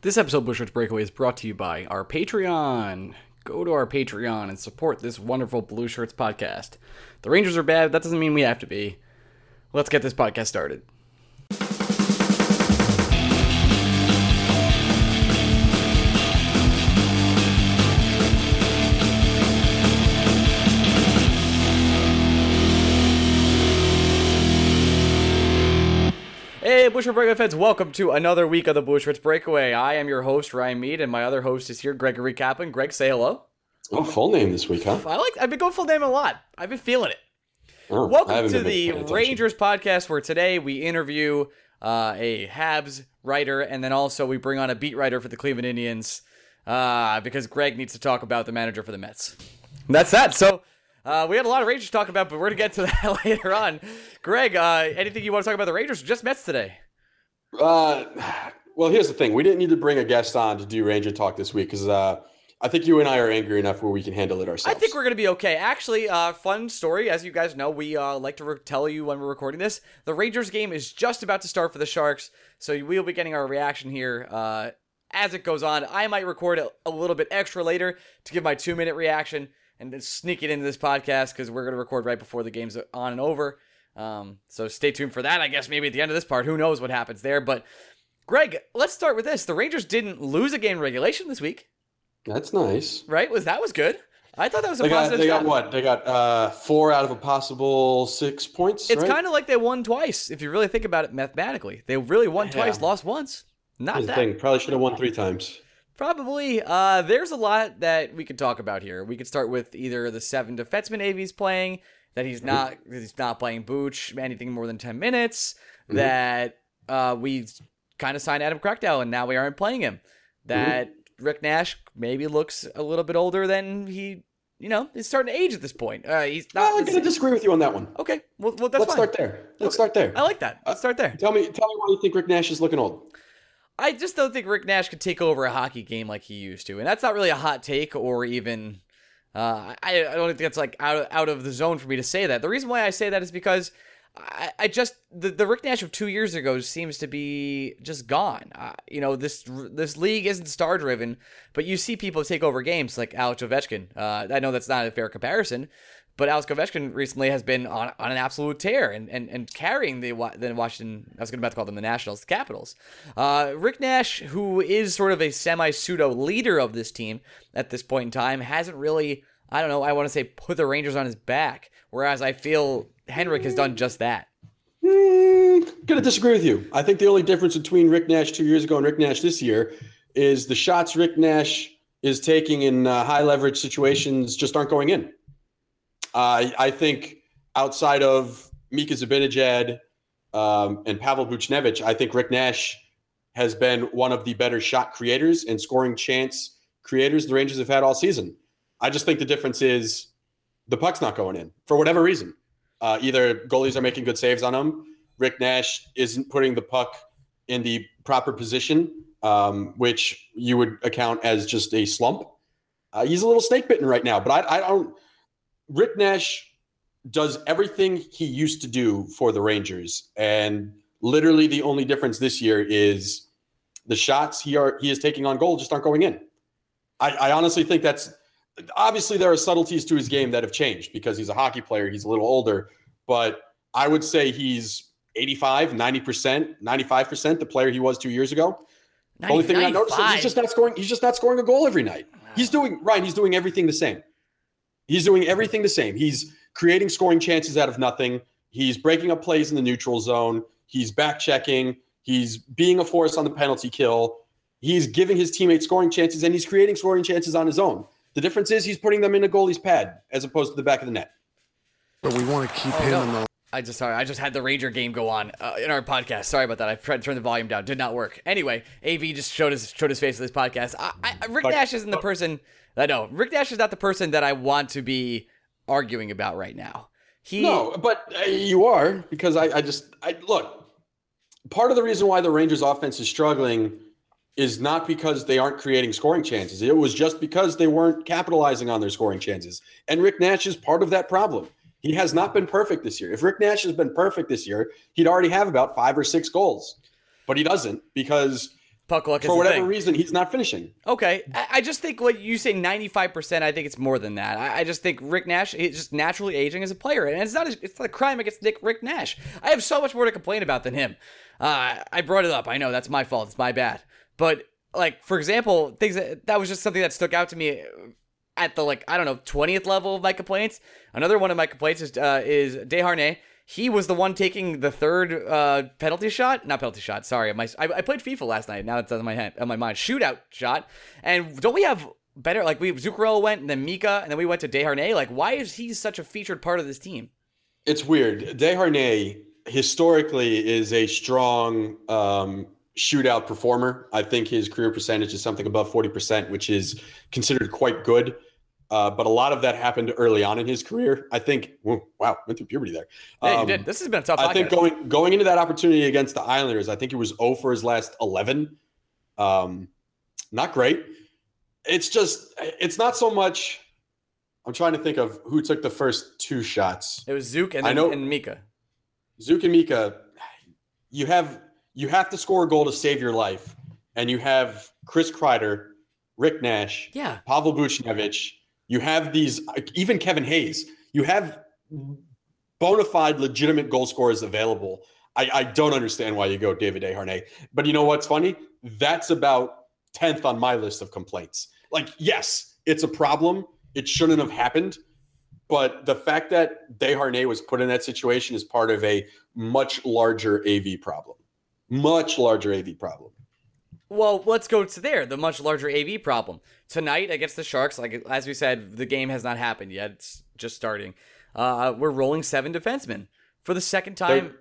This episode of Blue Shirts Breakaway is brought to you by our Patreon. Go to our Patreon and support this wonderful Blue Shirts podcast. The Rangers are bad, that doesn't mean we have to be. Let's get this podcast started. Hey, Blue Shirt Breakaway fans, welcome to another week of the Blue Breakaway. I am your host, Ryan Mead, and my other host is here, Gregory Kaplan. Greg, say hello. Oh, full name this week, huh? I like. I've been going full name a lot. I've been feeling it. Oh, Welcome to the. Rangers podcast, where today we interview uh, a Habs writer, and then also we bring on a beat writer for the Cleveland Indians uh, because Greg needs to talk about the manager for the Mets. That's that. So. Uh, we had a lot of Rangers to talk about, but we're gonna get to that later on. Greg, uh, anything you want to talk about the Rangers? Just Mets today. Uh, well, here's the thing: we didn't need to bring a guest on to do Ranger talk this week because uh, I think you and I are angry enough where we can handle it ourselves. I think we're gonna be okay. Actually, uh, fun story. As you guys know, we uh, like to re- tell you when we're recording this. The Rangers game is just about to start for the Sharks, so we'll be getting our reaction here uh, as it goes on. I might record it a little bit extra later to give my two minute reaction and then sneak it into this podcast because we're gonna record right before the game's on and over. Um, so stay tuned for that. I guess maybe at the end of this part, who knows what happens there. But Greg, let's start with this. The Rangers didn't lose a game regulation this week, That's nice. right? Was that was good? I thought that was a They got, positive. they got what? They got uh, four out of a possible six points. It's right? kind of like they won twice if you really think about it mathematically. They really won twice, lost once. Not Here's the that. thing. Probably should have won three times. Probably. Uh, there's a lot that we could talk about here. We could start with either the seven defensemen AV's playing, that he's not that he's not playing Booch anything more than ten minutes, Mm-hmm. that uh, we kind of signed Adam Cracknell and now we aren't playing him. That Rick Nash maybe looks a little bit older than he, you know, he's starting to age at this point. Uh, he's not. I'm gonna disagree with you on that one. okay, well, well that's Let's fine. start there. Let's start there. I like that. Let's start there. Tell me, tell me why you think Rick Nash is looking old. I just don't think Rick Nash could take over a hockey game like he used to, and that's not really a hot take or even. Uh, I, I don't think that's like out of, out of the zone for me to say that. The reason why I say that is because I, I just the, the Rick Nash of two years ago seems to be just gone. Uh, you know this this league isn't star driven, but you see people take over games like Alex Ovechkin. Uh, I know that's not a fair comparison, but Alex Ovechkin recently has been on, on an absolute tear and, and, and carrying the the Washington. I was going to about to call them the Nationals, the Capitals. Uh, Rick Nash, who is sort of a semi pseudo leader of this team at this point in time, hasn't really. I don't know. I want to say put the Rangers on his back, whereas I feel Henrik has done just that. Mm, gonna disagree with you. I think the only difference between Rick Nash two years ago and Rick Nash this year is the shots Rick Nash is taking in uh, high leverage situations just aren't going in. Uh, I think outside of Mika Zibanejad um, and Pavel Buchnevich, I think Rick Nash has been one of the better shot creators and scoring chance creators the Rangers have had all season. I just think the difference is the puck's not going in for whatever reason. Uh, either goalies are making good saves on him, Rick Nash isn't putting the puck in the proper position um, which you would account as just a slump. Uh, he's a little snake bitten right now, but I, I don't. Rick Nash does everything he used to do for the Rangers, and literally the only difference this year is the shots he are he is taking on goal just aren't going in. I, I honestly think that's obviously there are subtleties to his game that have changed because he's a hockey player, he's a little older, but I would say he's 85, 90%, 95% the player he was two years ago. The only thing I noticed is he's just not scoring, he's just not scoring a goal every night. He's doing Ryan, he's doing everything the same. He's doing everything the same. He's creating scoring chances out of nothing. He's breaking up plays in the neutral zone. He's back checking. He's being a force on the penalty kill. He's giving his teammates scoring chances and he's creating scoring chances on his own. The difference is he's putting them in a goalie's pad as opposed to the back of the net. But we want to keep Oh, him no. in the I just sorry, I just had the Ranger game go on uh, in our podcast. Sorry about that. I tried to turn the volume down. Did not work. Anyway, AV just showed his showed his face in this podcast. I, I, Rick Nash isn't the person. I know Rick Nash is not the person that I want to be arguing about right now. He No, but uh, you are because I, I just I look. Part of the reason why the Rangers offense is struggling is not because they aren't creating scoring chances. It was just because they weren't capitalizing on their scoring chances. And Rick Nash is part of that problem. He has not been perfect this year. If Rick Nash has been perfect this year, he'd already have about five or six goals. But he doesn't because puck luck is for whatever reason he's not finishing. Okay, I, I just think what you say ninety five percent. I think it's more than that. I, I just think Rick Nash is just naturally aging as a player, and it's not a, it's not a crime against Nick Rick Nash. I have so much more to complain about than him. Uh, I brought it up. I know that's my fault. It's my bad. But like for example, things that, that was just something that stuck out to me at the like I don't know twentieth level of my complaints. Another one of my complaints is uh, is Desharnais. He was the one taking the third uh, penalty shot, not penalty shot. Sorry, my I, I played FIFA last night. Now it's on my head, on my mind. Shootout shot. And don't we have better? Like we Zuccarello went, and then Mika, and then we went to Desharnais. Like why is he such a featured part of this team? It's weird. Desharnais historically is a strong um, shootout performer. I think his career percentage is something above 40%, which is considered quite good. Uh, but a lot of that happened early on in his career. I think, whoa, wow, went through puberty there. Yeah, you Um, did. This has been a tough. I think going going into that opportunity against the Islanders, I think it was 0 for his last 11. Um, not great. It's just, it's not so much. I'm trying to think of who took the first two shots. it was Zook and I know- and Mika. Zook and Mika, you have you have to score a goal to save your life, and you have Chris Kreider, Rick Nash, Yeah, Pavel Buchnevich. You have these, even Kevin Hayes. You have bona fide, legitimate goal scorers available. I, I don't understand why you go David Desharnais. But you know what's funny? That's about tenth on my list of complaints. Like, yes, it's a problem. It shouldn't have happened. But the fact that Desharnais was put in that situation is part of a much larger AV problem. Much larger AV problem. Well, let's go to there. The much larger AV problem tonight against the Sharks. Like as we said, the game has not happened yet. It's just starting. Uh, we're rolling seven defensemen for the second time, Third-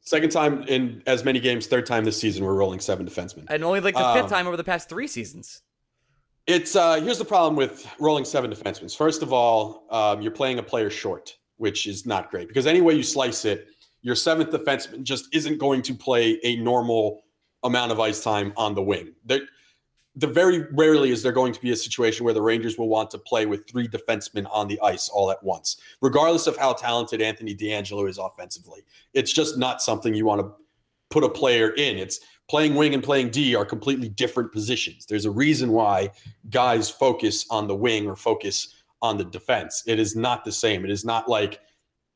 second time in as many games, third time this season, we're rolling seven defensemen. and only like the Um, fifth time over the past three seasons. It's uh, here's the problem with rolling seven defensemen. First of all, um, you're playing a player short, which is not great because any way you slice it, your seventh defenseman just isn't going to play a normal amount of ice time on the wing. The very rarely is there going to be a situation where the Rangers will want to play with three defensemen on the ice all at once, regardless of how talented Anthony D'Angelo is offensively. It's just not something you want to put a player in. It's playing wing and playing D are completely different positions. There's a reason why guys focus on the wing or focus on the defense. It is not the same. It is not like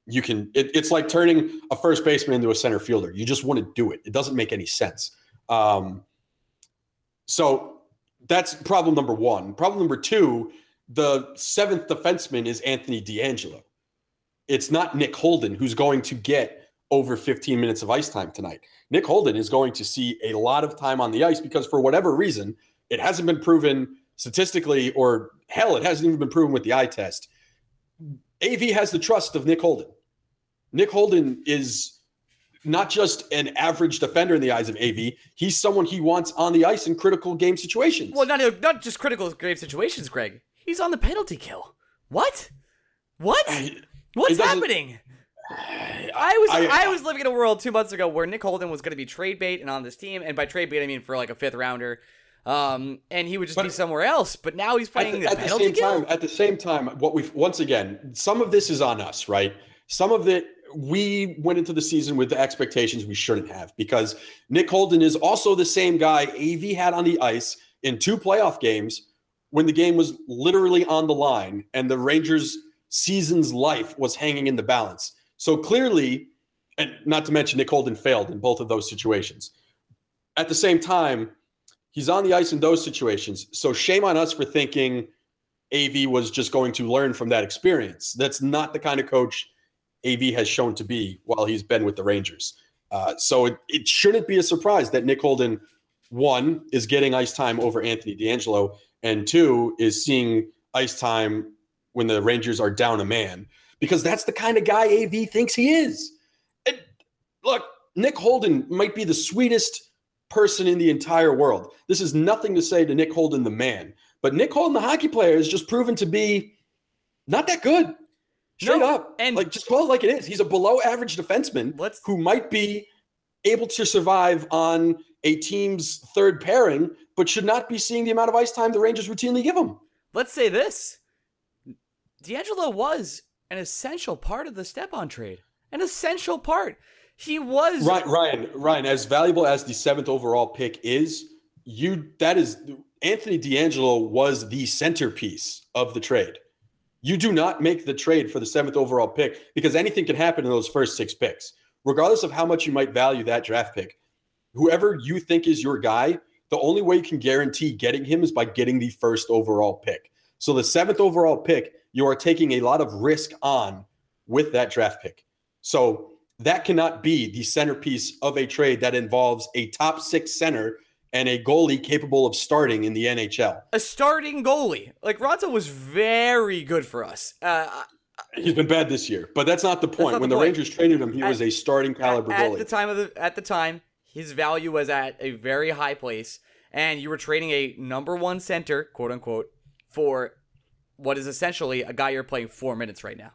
you can, it, it's like turning a first baseman into a center fielder. You just want to do it. It doesn't make any sense. Um, so that's problem number one. Problem number two, the seventh defenseman is Anthony D'Angelo. It's not Nick Holden who's going to get over 15 minutes of ice time tonight. Nick Holden is going to see a lot of time on the ice because for whatever reason, it hasn't been proven statistically, or hell, it hasn't even been proven with the eye test. AV has the trust of Nick Holden. Nick Holden is not just an average defender in the eyes of AV. He's someone he wants on the ice in critical game situations. Well, not not just critical game situations, Greg. He's on the penalty kill. What? What? What's happening? I was I, I- was living in a world two months ago where Nick Holden was going to be trade bait and on this team, and by trade bait I mean for like a fifth rounder, um, and he would just be somewhere else. But now he's at playing the, the, at the penalty same kill. time, at the same time, what we've once again, some of this is on us, right? Some of it we went into the season with the expectations we shouldn't have because Nick Holden is also the same guy AV had on the ice in two playoff games when the game was literally on the line and the Rangers' season's life was hanging in the balance. So clearly, and not to mention Nick Holden failed in both of those situations. At the same time, he's on the ice in those situations. So shame on us for thinking AV was just going to learn from that experience. That's not the kind of coach AV has shown to be while he's been with the Rangers. Uh, so it, it shouldn't be a surprise that Nick Holden, one, is getting ice time over Anthony D'Angelo, and two, is seeing ice time when the Rangers are down a man, because that's the kind of guy AV thinks he is. And look, Nick Holden might be the sweetest person in the entire world. This is nothing to say to Nick Holden, the man, but Nick Holden, the hockey player, has just proven to be not that good. Straight No, up. and- like just call it like it is. He's a below average defenseman Let's who might be able to survive on a team's third pairing, but should not be seeing the amount of ice time the Rangers routinely give him. let's say this: D'Angelo was an essential part of the Stepan trade. An essential part. He was Ryan, Ryan, Ryan, as valuable as the seventh overall pick is, you that is Anthony D'Angelo was the centerpiece of the trade. You do not make the trade for the seventh overall pick because anything can happen in those first six picks, regardless of how much you might value that draft pick. Whoever you think is your guy, the only way you can guarantee getting him is by getting the first overall pick. So the seventh overall pick, you are taking a lot of risk on with that draft pick. So that cannot be the centerpiece of a trade that involves a top six center and a goalie capable of starting in the NHL. a starting goalie. Like Ronzo was very good for us. Uh, He's been bad this year, but that's not the point. not when the the, point. Rangers traded him, he At- was a starting caliber at, goalie. at the time of the at the time, his value was at a very high place, and you were trading a number one center, quote unquote, for what is essentially a guy you're playing four minutes right now.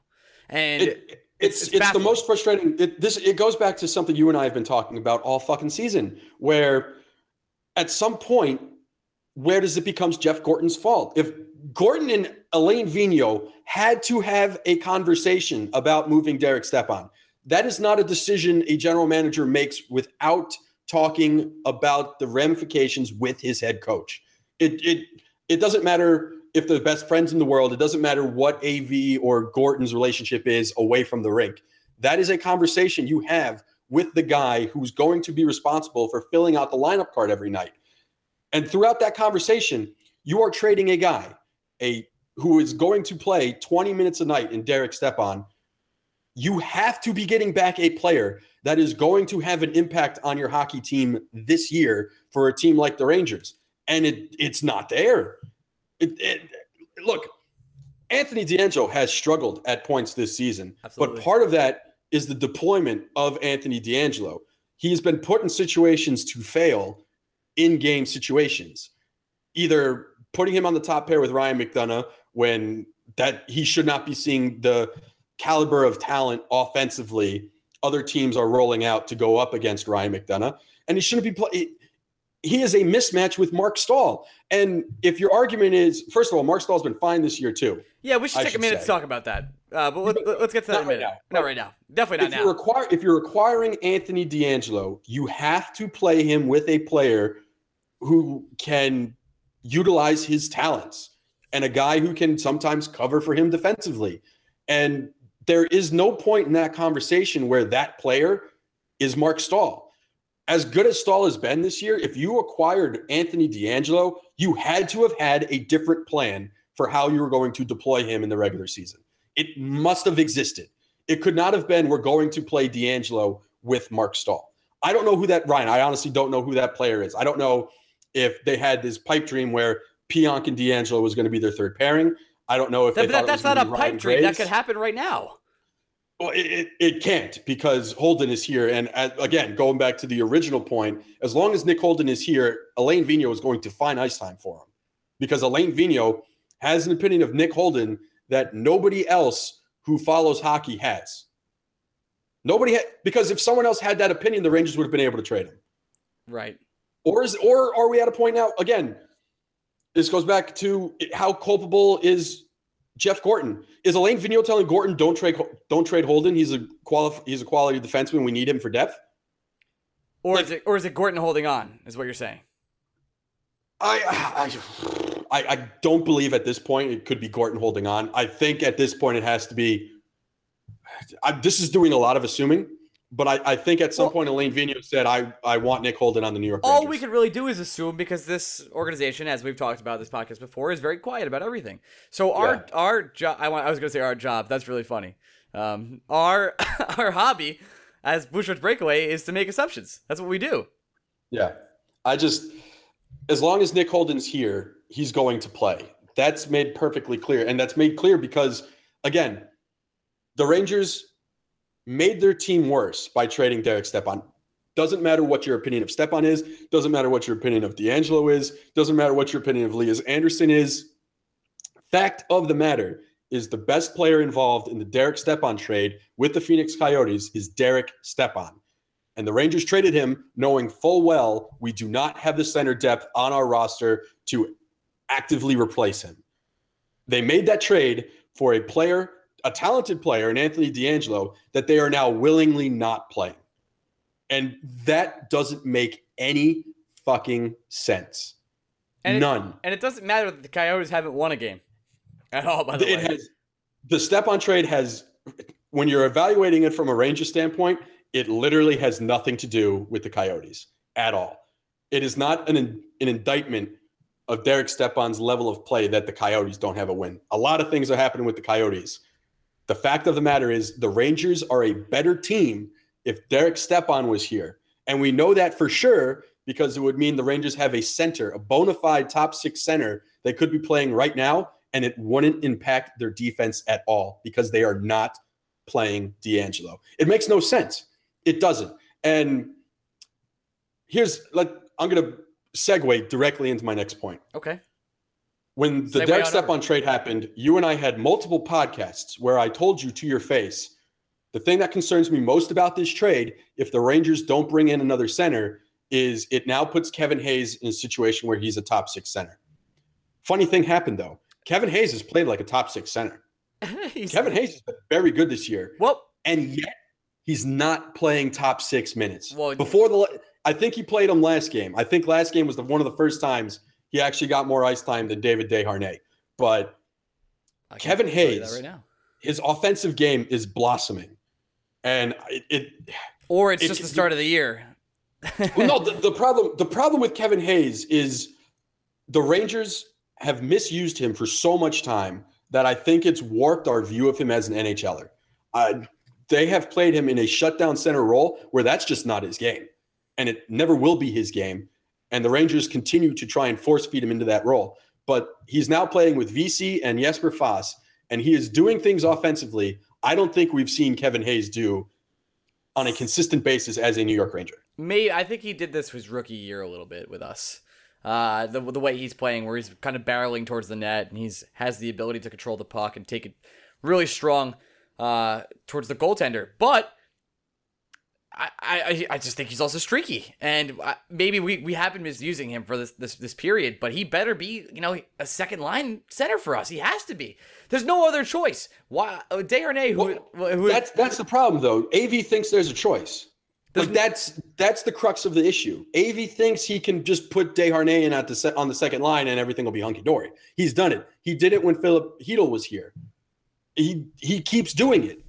And It- it's it's it's, the most frustrating. It, this it goes back to something you and I have been talking about all fucking season, where at some point, where does it becomes Jeff Gorton's fault? If Gorton and Alain Vigneault had to have a conversation about moving Derek Stepan, that is not a decision a general manager makes without talking about the ramifications with his head coach. It it it doesn't matter if they're best friends in the world. It doesn't matter what AV or Gorton's relationship is away from the rink. That is a conversation you have with the guy who's going to be responsible for filling out the lineup card every night. And throughout that conversation, you are trading a guy, a who is going to play 20 minutes a night in Derek Stepan. You have to be getting back a player that is going to have an impact on your hockey team this year for a team like the Rangers. And it it's not there. It, it, look, Anthony D'Angelo has struggled at points this season, Absolutely. but part of that is the deployment of Anthony D'Angelo. He's been put in situations to fail in game situations, either putting him on the top pair with Ryan McDonagh when that he should not be seeing the caliber of talent offensively other teams are rolling out to go up against Ryan McDonagh, and he shouldn't be play. He is a mismatch with Marc Staal. And if your argument is, first of all, Marc Staal's been fine this year too. yeah, we should I take a minute say. to talk about that. Uh, but let, let's get to that Not in a right now. Not right now. Definitely if not you're now. require if you're acquiring Anthony D'Angelo, you have to play him with a player who can utilize his talents and a guy who can sometimes cover for him defensively. And there is no point in that conversation where that player is Marc Staal. As good as Staal has been this year, if you acquired Anthony D'Angelo, you had to have had a different plan for how you were going to deploy him in the regular season. It must have existed. It could not have been we're going to play D'Angelo with Marc Staal. I don't know who that Ryan. I honestly don't know who that player is. I don't know if they had this pipe dream where Pionk and D'Angelo was going to be their third pairing. I don't know if That- that- that's not a pipe Ryan dream. That could happen right now. Well, it, it, it can't because Holden is here. And uh, again, going back to the original point, as long as Nick Holden is here, Alain Vigneault is going to find ice time for him because Alain Vigneault has an opinion of Nick Holden that nobody else who follows hockey has. Nobody had because if someone else had that opinion, the Rangers would have been able to trade him. Right. Or is or are we at a point now? Again, this goes back to how culpable is Jeff Gorton? Is Alain Vigneault telling Gorton don't trade don't trade Holden? He's a quali- he's a quality defenseman. We need him for depth. Or Like- is it or is it Gorton holding on? Is what you're saying? I, I I I don't believe at this point it could be Gorton holding on. I think at this point it has to be. I, this is doing a lot of assuming, but I, I think at some Well- point Alain Vigneault said I I want Nick Holden on the New York. All Rangers. we can really do is assume because this organization, as we've talked about this podcast before, is very quiet about everything. So our Yeah. our job, I, want, I was going to say our job. That's really funny. Um, our our hobby as Bushwick Breakaway is to make assumptions. That's what we do. Yeah. I just, as long as Nick Holden's here, he's going to play. That's made perfectly clear. And that's made clear because, again, the Rangers made their team worse by trading Derek Stepan. Doesn't matter what your opinion of Stepan is, doesn't matter what your opinion of D'Angelo is, doesn't matter what your opinion of Lias Andersson is. Fact of the matter is the best player involved in the Derek Stepan trade with the Phoenix Coyotes is Derek Stepan. And the Rangers traded him knowing full well we do not have the center depth on our roster to actively replace him. They made that trade for a player, a talented player, in Anthony D'Angelo, that they are now willingly not playing. And that doesn't make any fucking sense. And it- None. And it doesn't matter that the Coyotes haven't won a game at all. By the it way, has the Stepan trade has when you're evaluating it from a Ranger standpoint, it literally has nothing to do with the Coyotes at all. It is not an an indictment of Derek Stepan's level of play that the Coyotes don't have a win. A lot of things are happening with the Coyotes. The fact of the matter is the Rangers are a better team if Derek Stepan was here. And we know that for sure because it would mean the Rangers have a center, a bona fide top six center that could be playing right now, and it wouldn't impact their defense at all because they are not playing D'Angelo. It makes no sense. It doesn't. And here's like I'm gonna segue directly into my next point. okay. When the Derek on Stepan trade happened, you and I had multiple podcasts where I told you to your face the thing that concerns me most about this trade, if the Rangers don't bring in another center, is it now puts Kevin Hayes in a situation where he's a top six center. Funny thing happened though. Kevin Hayes has played like a top six center. Kevin Hayes has been very good this year, Well, and yet he's not playing top six minutes. Well, Before the, I think he played him last game. I think last game was the, one of the first times he actually got more ice time than David Desharnais. But Kevin tell you that Hayes- right now. his offensive game is blossoming, and it. it Or it's it- just the start of the year. well, no, the, the problem the problem with Kevin Hayes is the Rangers have misused him for so much time that I think it's warped our view of him as an NHLer. Uh, they have played him in a shutdown center role where that's just not his game, and it never will be his game. And the Rangers continue to try and force feed him into that role. But he's now playing with VC and Jesper Fast, and he is doing things offensively. I don't think we've seen Kevin Hayes do on a consistent basis as a New York Ranger. May I think he did this his rookie year a little bit with us. Uh, the the way he's playing, where he's kind of barreling towards the net, and he's has the ability to control the puck and take it really strong uh, towards the goaltender. But I, I I just think he's also streaky, and maybe we, we have been misusing him for this, this this period. But he better be you know a second line center for us. He has to be. There's no other choice. Why uh, Desharnais, who, who That's that's the problem though. AV thinks there's a choice. Like that's that's the crux of the issue. AV thinks he can just put Desharnais in at the se- on the second line and everything will be hunky dory. He's done it. He did it when Philip Hedel was here. He he keeps doing it.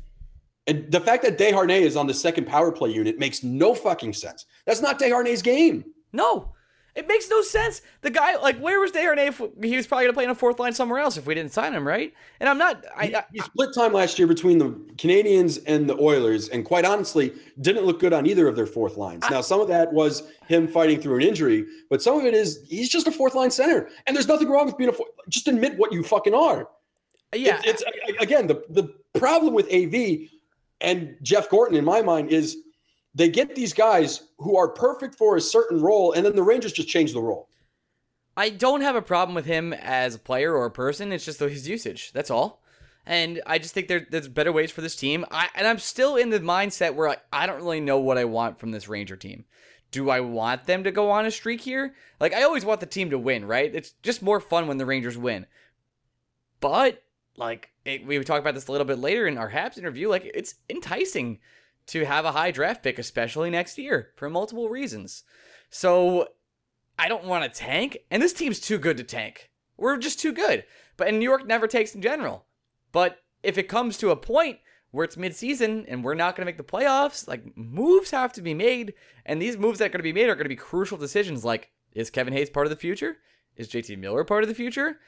And the fact that Desharnais is on the second power play unit makes no fucking sense. That's not Desharnais' game. No, it makes no sense. The guy, like, where was Desharnais? If he was probably gonna play in a fourth line somewhere else if we didn't sign him, right? And I'm not. I, I He split time last year between the Canadiens and the Oilers, and quite honestly, didn't look good on either of their fourth lines. now, some of that was him fighting through an injury, but some of it is he's just a fourth line center, and there's nothing wrong with being a. Four, just admit what you fucking are. yeah, It's, it's again the the problem with AV and Jeff Gorton in my mind is they get these guys who are perfect for a certain role, and then the Rangers just change the role. I don't have a problem with him as a player or a person. It's just his usage. That's all. And I just think there, there's better ways for this team. I, and I'm still in the mindset where I, I don't really know what I want from this Ranger team. Do I want them to go on a streak here? Like, I always want the team to win, right? It's just more fun when the Rangers win. But, like, it, we talk about this a little bit later in our Habs interview. Like, it's enticing to have a high draft pick, especially next year, for multiple reasons. So, I don't want to tank, and this team's too good to tank. We're just too good. But and New York never takes in general. But if it comes to a point where it's midseason and we're not going to make the playoffs, like moves have to be made, and these moves that are going to be made are going to be crucial decisions. Like, is Kevin Hayes part of the future? Is JT Miller part of the future?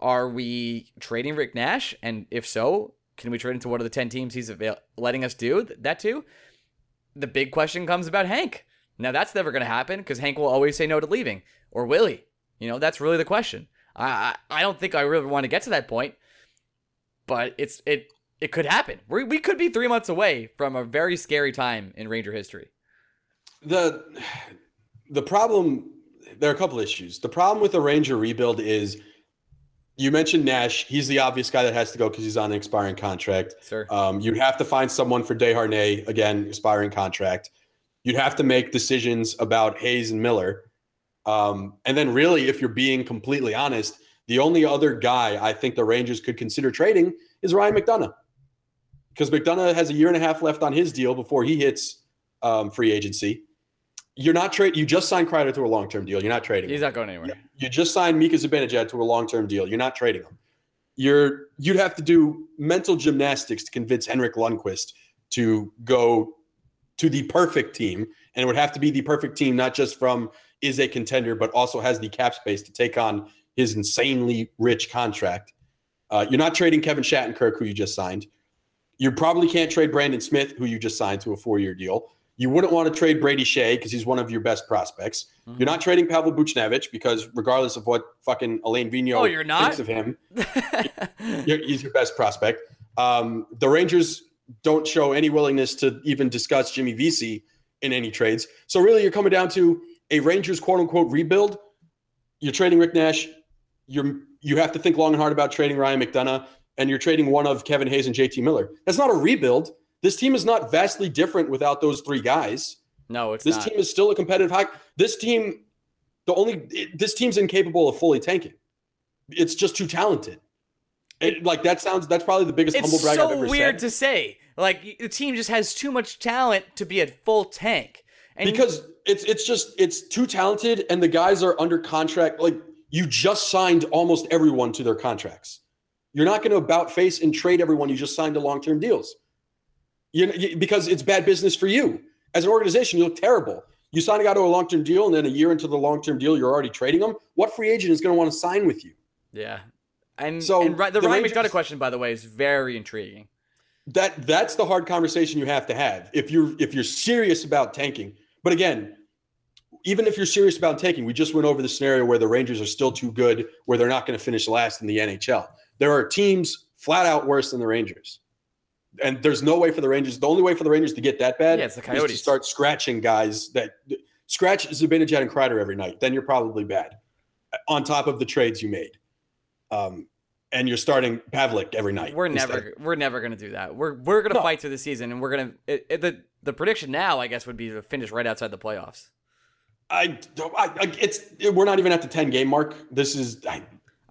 Are we trading Rick Nash? And if so, can we trade into one of the 10 teams he's avail- letting us do that too? The big question comes about Hank. Now, that's never going to happen because Hank will always say no to leaving. Or will he? You know, that's really the question. I, I, I don't think I really want to get to that point, but it's it it could happen. We, we could be three months away from a very scary time in Ranger history. The the problem there are a couple issues. The problem with the Ranger rebuild is you mentioned Nash. He's the obvious guy that has to go because he's on an expiring contract. Sir. Um, you'd have to find someone for Desharnais, again, expiring contract. You'd have to make decisions about Hayes and Miller. Um, and then, really, if you're being completely honest, the only other guy I think the Rangers could consider trading is Ryan McDonagh, Because McDonagh has a year and a half left on his deal before he hits um, free agency. You're not trade. You just signed Kreider to a long term deal. You're not trading. He's him. not going anywhere. You just signed Mika Zibanejad to a long term deal. You're not trading him. You're you'd have to do mental gymnastics to convince Henrik Lundqvist to go to the perfect team, and it would have to be the perfect team, not just from is a contender, but also has the cap space to take on his insanely rich contract. Uh, you're not trading Kevin Shattenkirk, who you just signed. You probably can't trade Brendan Smith, who you just signed to a four year deal. You wouldn't want to trade Brady Skjei because he's one of your best prospects. Mm-hmm. You're not trading Pavel Buchnevich because, regardless of what fucking Alain Vigneault Oh, you're not? thinks of him, he's your best prospect. Um, the Rangers don't show any willingness to even discuss Jimmy Vesey in any trades. So really, you're coming down to a Rangers quote unquote rebuild. You're trading Rick Nash. You're you have to think long and hard about trading Ryan McDonagh, and you're trading one of Kevin Hayes and JT Miller. That's not a rebuild. This team is not vastly different without those three guys. no, it's This not. team is still a competitive high. This team, the only it- this team's incapable of fully tanking. It's just too talented. It, like that sounds. That's probably the biggest humble brag I've so ever weird said. to say. Like the team just has too much talent to be at full tank. And because it's it's just it's too talented, and the guys are under contract. Like you just signed almost everyone to their contracts. You're not going to about face and trade everyone you just signed to long term deals. You, because it's bad business for you as an organization. You look terrible. You sign a guy to a long term deal, and then a year into the long term deal, you're already trading him. What free agent is going to want to sign with you? yeah, and So, and the, the Ryan Rangers- McDonagh question, by the way, is very intriguing. that that's the hard conversation you have to have if you're if you're serious about tanking. But again, even if you're serious about tanking, we just went over the scenario where the Rangers are still too good, where they're not going to finish last in the NHL. There are teams flat out worse than the Rangers. And there's no way for the Rangers. The only way for the Rangers to get that bad Yeah, it's the is to Coyotes. start scratching guys that scratch Zibanejad and Kreider every night. Then you're probably bad. On top of the trades you made, um, and you're starting Pavelec every night. We're instead. never we're never gonna do that. We're we're gonna No. fight through the season, and we're it, it- the the prediction now, I guess, would be to finish right outside the playoffs. I, don't- I, I it's we're not even at the 10 game mark. This is I,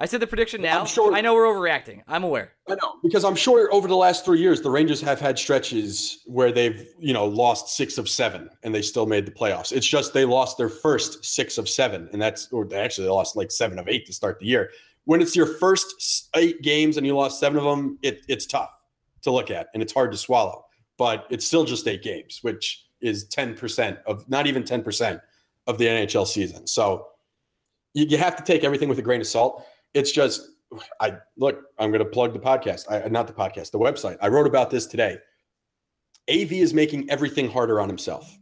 I said the prediction now. Sure- I know we're overreacting. I'm aware. I know because I'm sure over the last three years the Rangers have had stretches where they've you know lost six of seven and they still made the playoffs. It's just they lost their first six of seven and that's or they actually they lost like seven of eight to start the year. When it's your first eight games and you lost seven of them, it, it's tough to look at and it's hard to swallow. But it's still just eight games, which is 10% of not even 10% of the NHL season. So you, you have to take everything with a grain of salt. It's just I look, I'm going to plug the podcast, I, not the podcast, the website. I wrote about this today. AV is making everything harder on himself.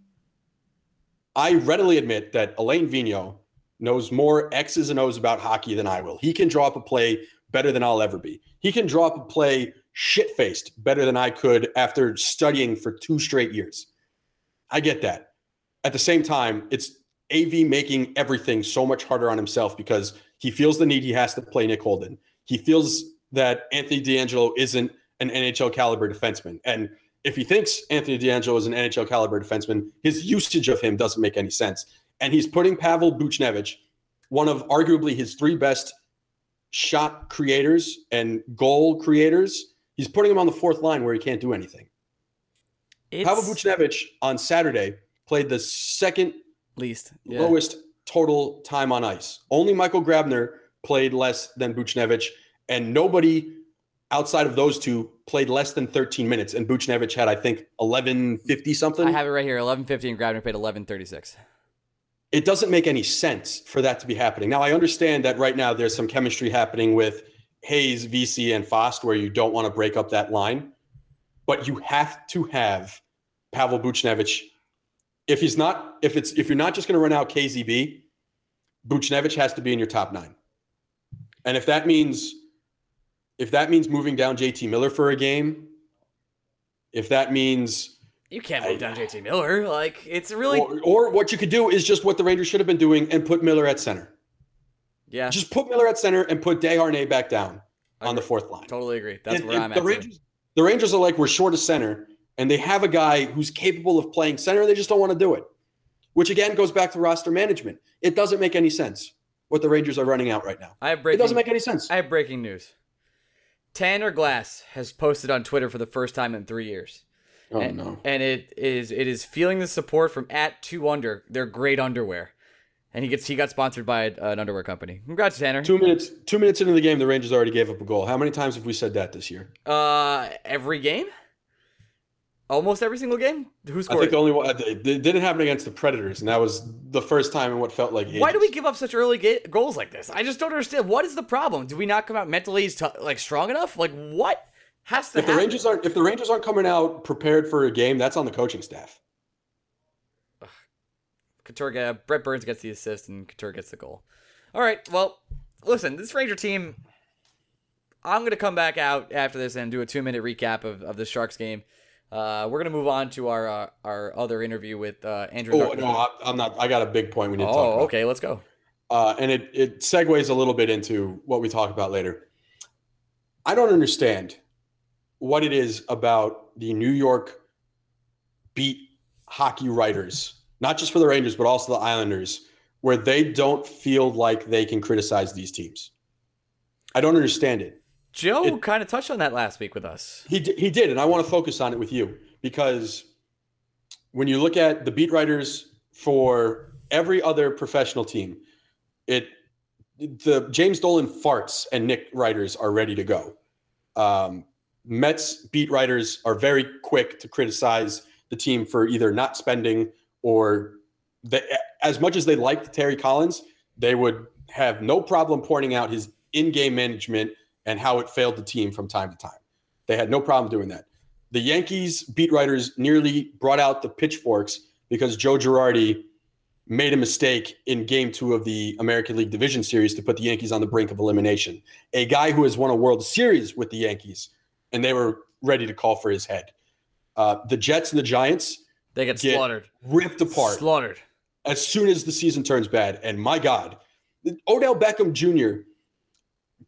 I readily admit that Alain Vigneault knows more X's and O's about hockey than I will. He can draw up a play better than I'll ever be. He can draw up a play shit faced better than I could after studying for two straight years. I get that. At the same time, it's AV making everything so much harder on himself because he feels the need he has to play Nick Holden. He feels that Anthony D'Angelo isn't an NHL caliber defenseman. And if he thinks Anthony D'Angelo is an NHL caliber defenseman, his usage of him doesn't make any sense. And he's putting Pavel Buchnevich, one of arguably his three best shot creators and goal creators, he's putting him on the fourth line where he can't do anything. It's Pavel Buchnevich on Saturday played the second least yeah. lowest total time on ice. Only Michael Grabner played less than Buchnevich, and nobody outside of those two played less than 13 minutes. And Buchnevich had, I think, 1150 something. I have it right here. Eleven fifty and Grabner thirty six. it doesn't make any sense for that to be happening. Now, I understand that right now there's some chemistry happening with Hayes, VC, and Fast where you don't want to break up that line, but you have to have Pavel Buchnevich. If he's not, if it's if you're not just going to run out KZB, Buchnevich has to be in your top nine. And if that means if that means moving down JT Miller for a game, if that means You can't move down JT Miller. Like it's really or, or what you could do is just what the Rangers should have been doing and put Miller at center. yeah. Just put Miller at center and put Desharnais back down on the fourth line. Totally agree. That's And- where and I'm the at. too. Rangers, the Rangers are like we're short of center, and they have a guy who's capable of playing center. And they just don't want to do it, which again goes back to roster management. It doesn't make any sense what the Rangers are running out right now. I have breaking, It doesn't make any sense. I have breaking news. Tanner Glass has posted on Twitter for the first time in three years. oh and, no! And it is it is feeling the support from at two under. Their great underwear, and he gets he got sponsored by an underwear company. Congrats, Tanner. Two minutes. Two minutes into the game, the Rangers already gave up a goal. How many times have we said that this year? Uh, every game, almost every single game. Who scored? I think the only one uh, it didn't happen against the Predators, and that was the first time in what felt like. Why do we give up such early ga- goals like this? I just don't understand. What is the problem? Do we not come out mentally t- like strong enough? Like what has to If the? Rangers aren't if the Rangers aren't coming out prepared for a game, that's on the coaching staff. Couture, get- Brent Burns gets the assist and Couture gets the goal. All right. Well, listen, this Ranger team. I'm gonna come back out after this and do a two minute recap of, of the Sharks game. Uh, we're gonna move on to our uh, our other interview with uh, Andrew. Oh no, I, I'm not. I got a big point we need to talk about. oh, okay. Let's go. uh, and it it segues a little bit into what we talk about later. I don't understand what it is about the New York beat hockey writers, not just for the Rangers but also the Islanders, where they don't feel like they can criticize these teams. I don't understand it. Joe It- kind of touched on that last week with us. He he did, and I want to focus on it with you because when you look at the beat writers for every other professional team, it the James Dolan farts and Nick writers are ready to go. Um, Mets beat writers are very quick to criticize the team for either not spending or they, as much as they liked Terry Collins, they would have no problem pointing out his in-game management and how it failed the team from time to time. They had no problem doing that. The Yankees beat writers nearly brought out the pitchforks because Joe Girardi made a mistake in game two of the American League Division Series to put the Yankees on the brink of elimination. A guy who has won a World Series with the Yankees, and they were ready to call for his head. Uh, the Jets and the Giants They get Get slaughtered. ripped apart Slaughtered. as soon as the season turns bad. And my God, Odell Beckham Jr.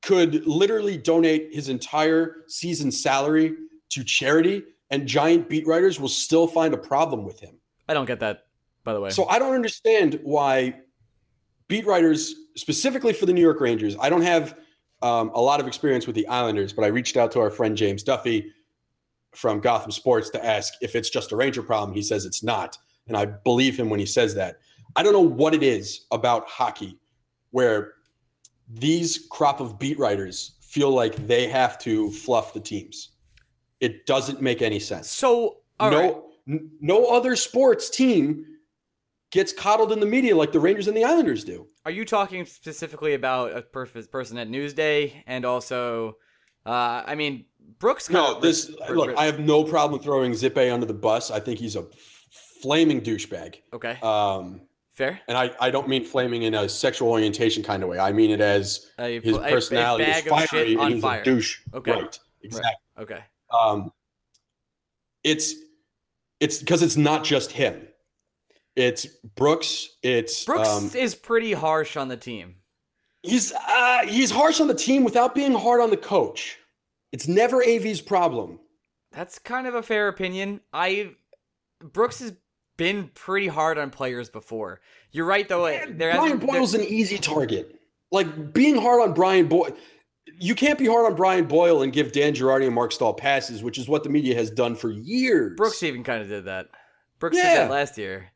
could literally donate his entire season salary to charity, and giant beat writers will still find a problem with him. I don't get that. By the way. So I don't understand why beat writers, specifically for the New York Rangers, I don't have um, a lot of experience with the Islanders, but I reached out to our friend James Duffy from Gotham Sports to ask if it's just a Ranger problem. He says it's not. And I believe him when he says that. I don't know what it is about hockey where these crop of beat writers feel like they have to fluff the teams. It doesn't make any sense so no, right. n- no other sports team gets coddled in the media like the Rangers and the Islanders do. Are you talking specifically about a perf- person at Newsday and also, uh, I mean, Brooks? No, of- this re- look. I have no problem throwing Zipay under the bus. I think he's a flaming douchebag. okay, Um, fair. and I, I don't mean flaming in a sexual orientation kind of way. I mean it as A, his a- a personality bag is fiery and he's fire. a douche. Okay. Right. Exactly. Okay. um, it's it's because it's not just him. It's Brooks. It's Brooks um, is pretty harsh on the team. He's uh, he's harsh on the team without being hard on the coach. It's never AV's problem. That's kind of a fair opinion. I Brooks has been pretty hard on players before. You're right though. Man, there Brian Boyle's an easy target. Like being hard on Brian Boyle, you can't be hard on Brian Boyle and give Dan Girardi and Marc Staal passes, which is what the media has done for years. Brooks even kind of did that. Brooks Yeah. did that last year.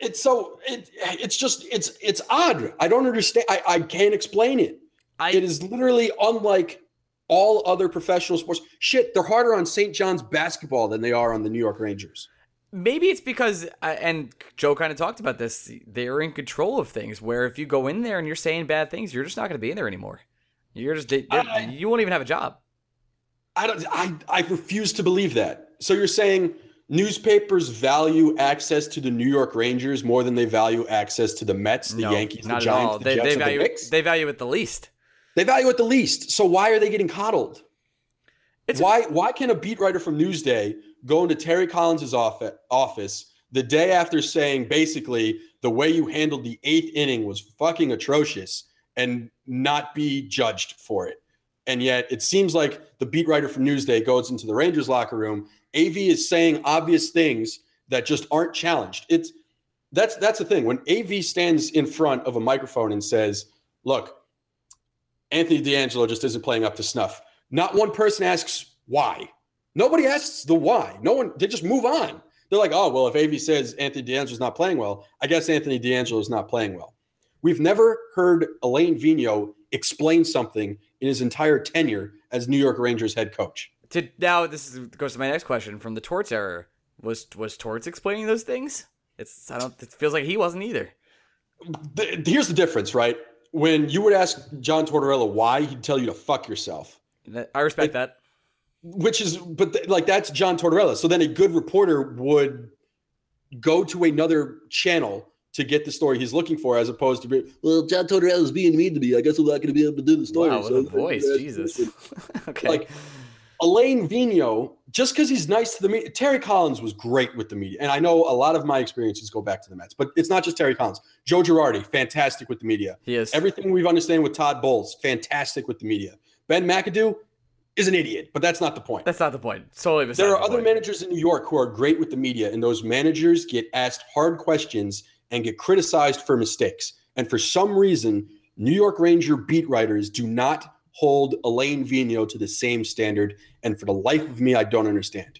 it's so it it's just it's it's odd. I don't understand. I, I can't explain it. I it is literally unlike all other professional sports. Shit, they're harder on St. John's basketball than they are on the New York Rangers. Maybe it's because uh, and Joe kind of talked about this. They're in control of things. Where if you go in there and you're saying bad things, you're just not going to be in there anymore. You're just they- I- you won't even have a job. I don't I, I refuse to believe that. So you're saying newspapers value access to the New York Rangers more than they value access to the Mets, the no, Yankees, the Giants, the They, Jets, they value the Knicks? they value it the least. They value it the least. So why are they getting coddled? It's why why can a beat writer from Newsday go to Terry Collins' office, office the day after saying basically the way you handled the eighth inning was fucking atrocious and not be judged for it? And yet it seems like the beat writer from Newsday goes into the Rangers locker room. AV is saying obvious things that just aren't challenged. It's that's that's the thing. When AV stands in front of a microphone and says, "Look, Anthony DeAngelo just isn't playing up to snuff." Not one person asks why. Nobody asks the why. No one. They just move on. They're like, "Oh well, if AV says Anthony DeAngelo's not playing well, I guess Anthony DeAngelo is not playing well." We've never heard Alain Vigneault explain something in his entire tenure as New York Rangers head coach. To now, this is, goes to my next question from the Torts era. Was was Torts explaining those things? It's I don't. It feels like he wasn't either. The- here's the difference, right? When you would ask John Tortorella why, he'd tell you to fuck yourself. I respect that. Which is but th- like that's John Tortorella. So then a good reporter would go to another channel to get the story he's looking for, as opposed to be, well, John Tortorella is being mean to me. I guess I'm not going to be able to do the story. Wow, with so a voice, Jesus. okay. Like Alain Vigneault, just because he's nice to the media, Terry Collins was great with the media, and I know a lot of my experiences go back to the Mets, but it's not just Terry Collins. Joe Girardi, fantastic with the media. he is. Everything we've understand with Todd Bowles, fantastic with the media. Ben McAdoo is an idiot, but that's not the point. That's not the point. Solely beside There are the other point. managers in New York who are great with the media, and those managers get asked hard questions and get criticized for mistakes. And for some reason, New York Ranger beat writers do not hold Alain Vigneault to the same standard. And for the life of me, I don't understand.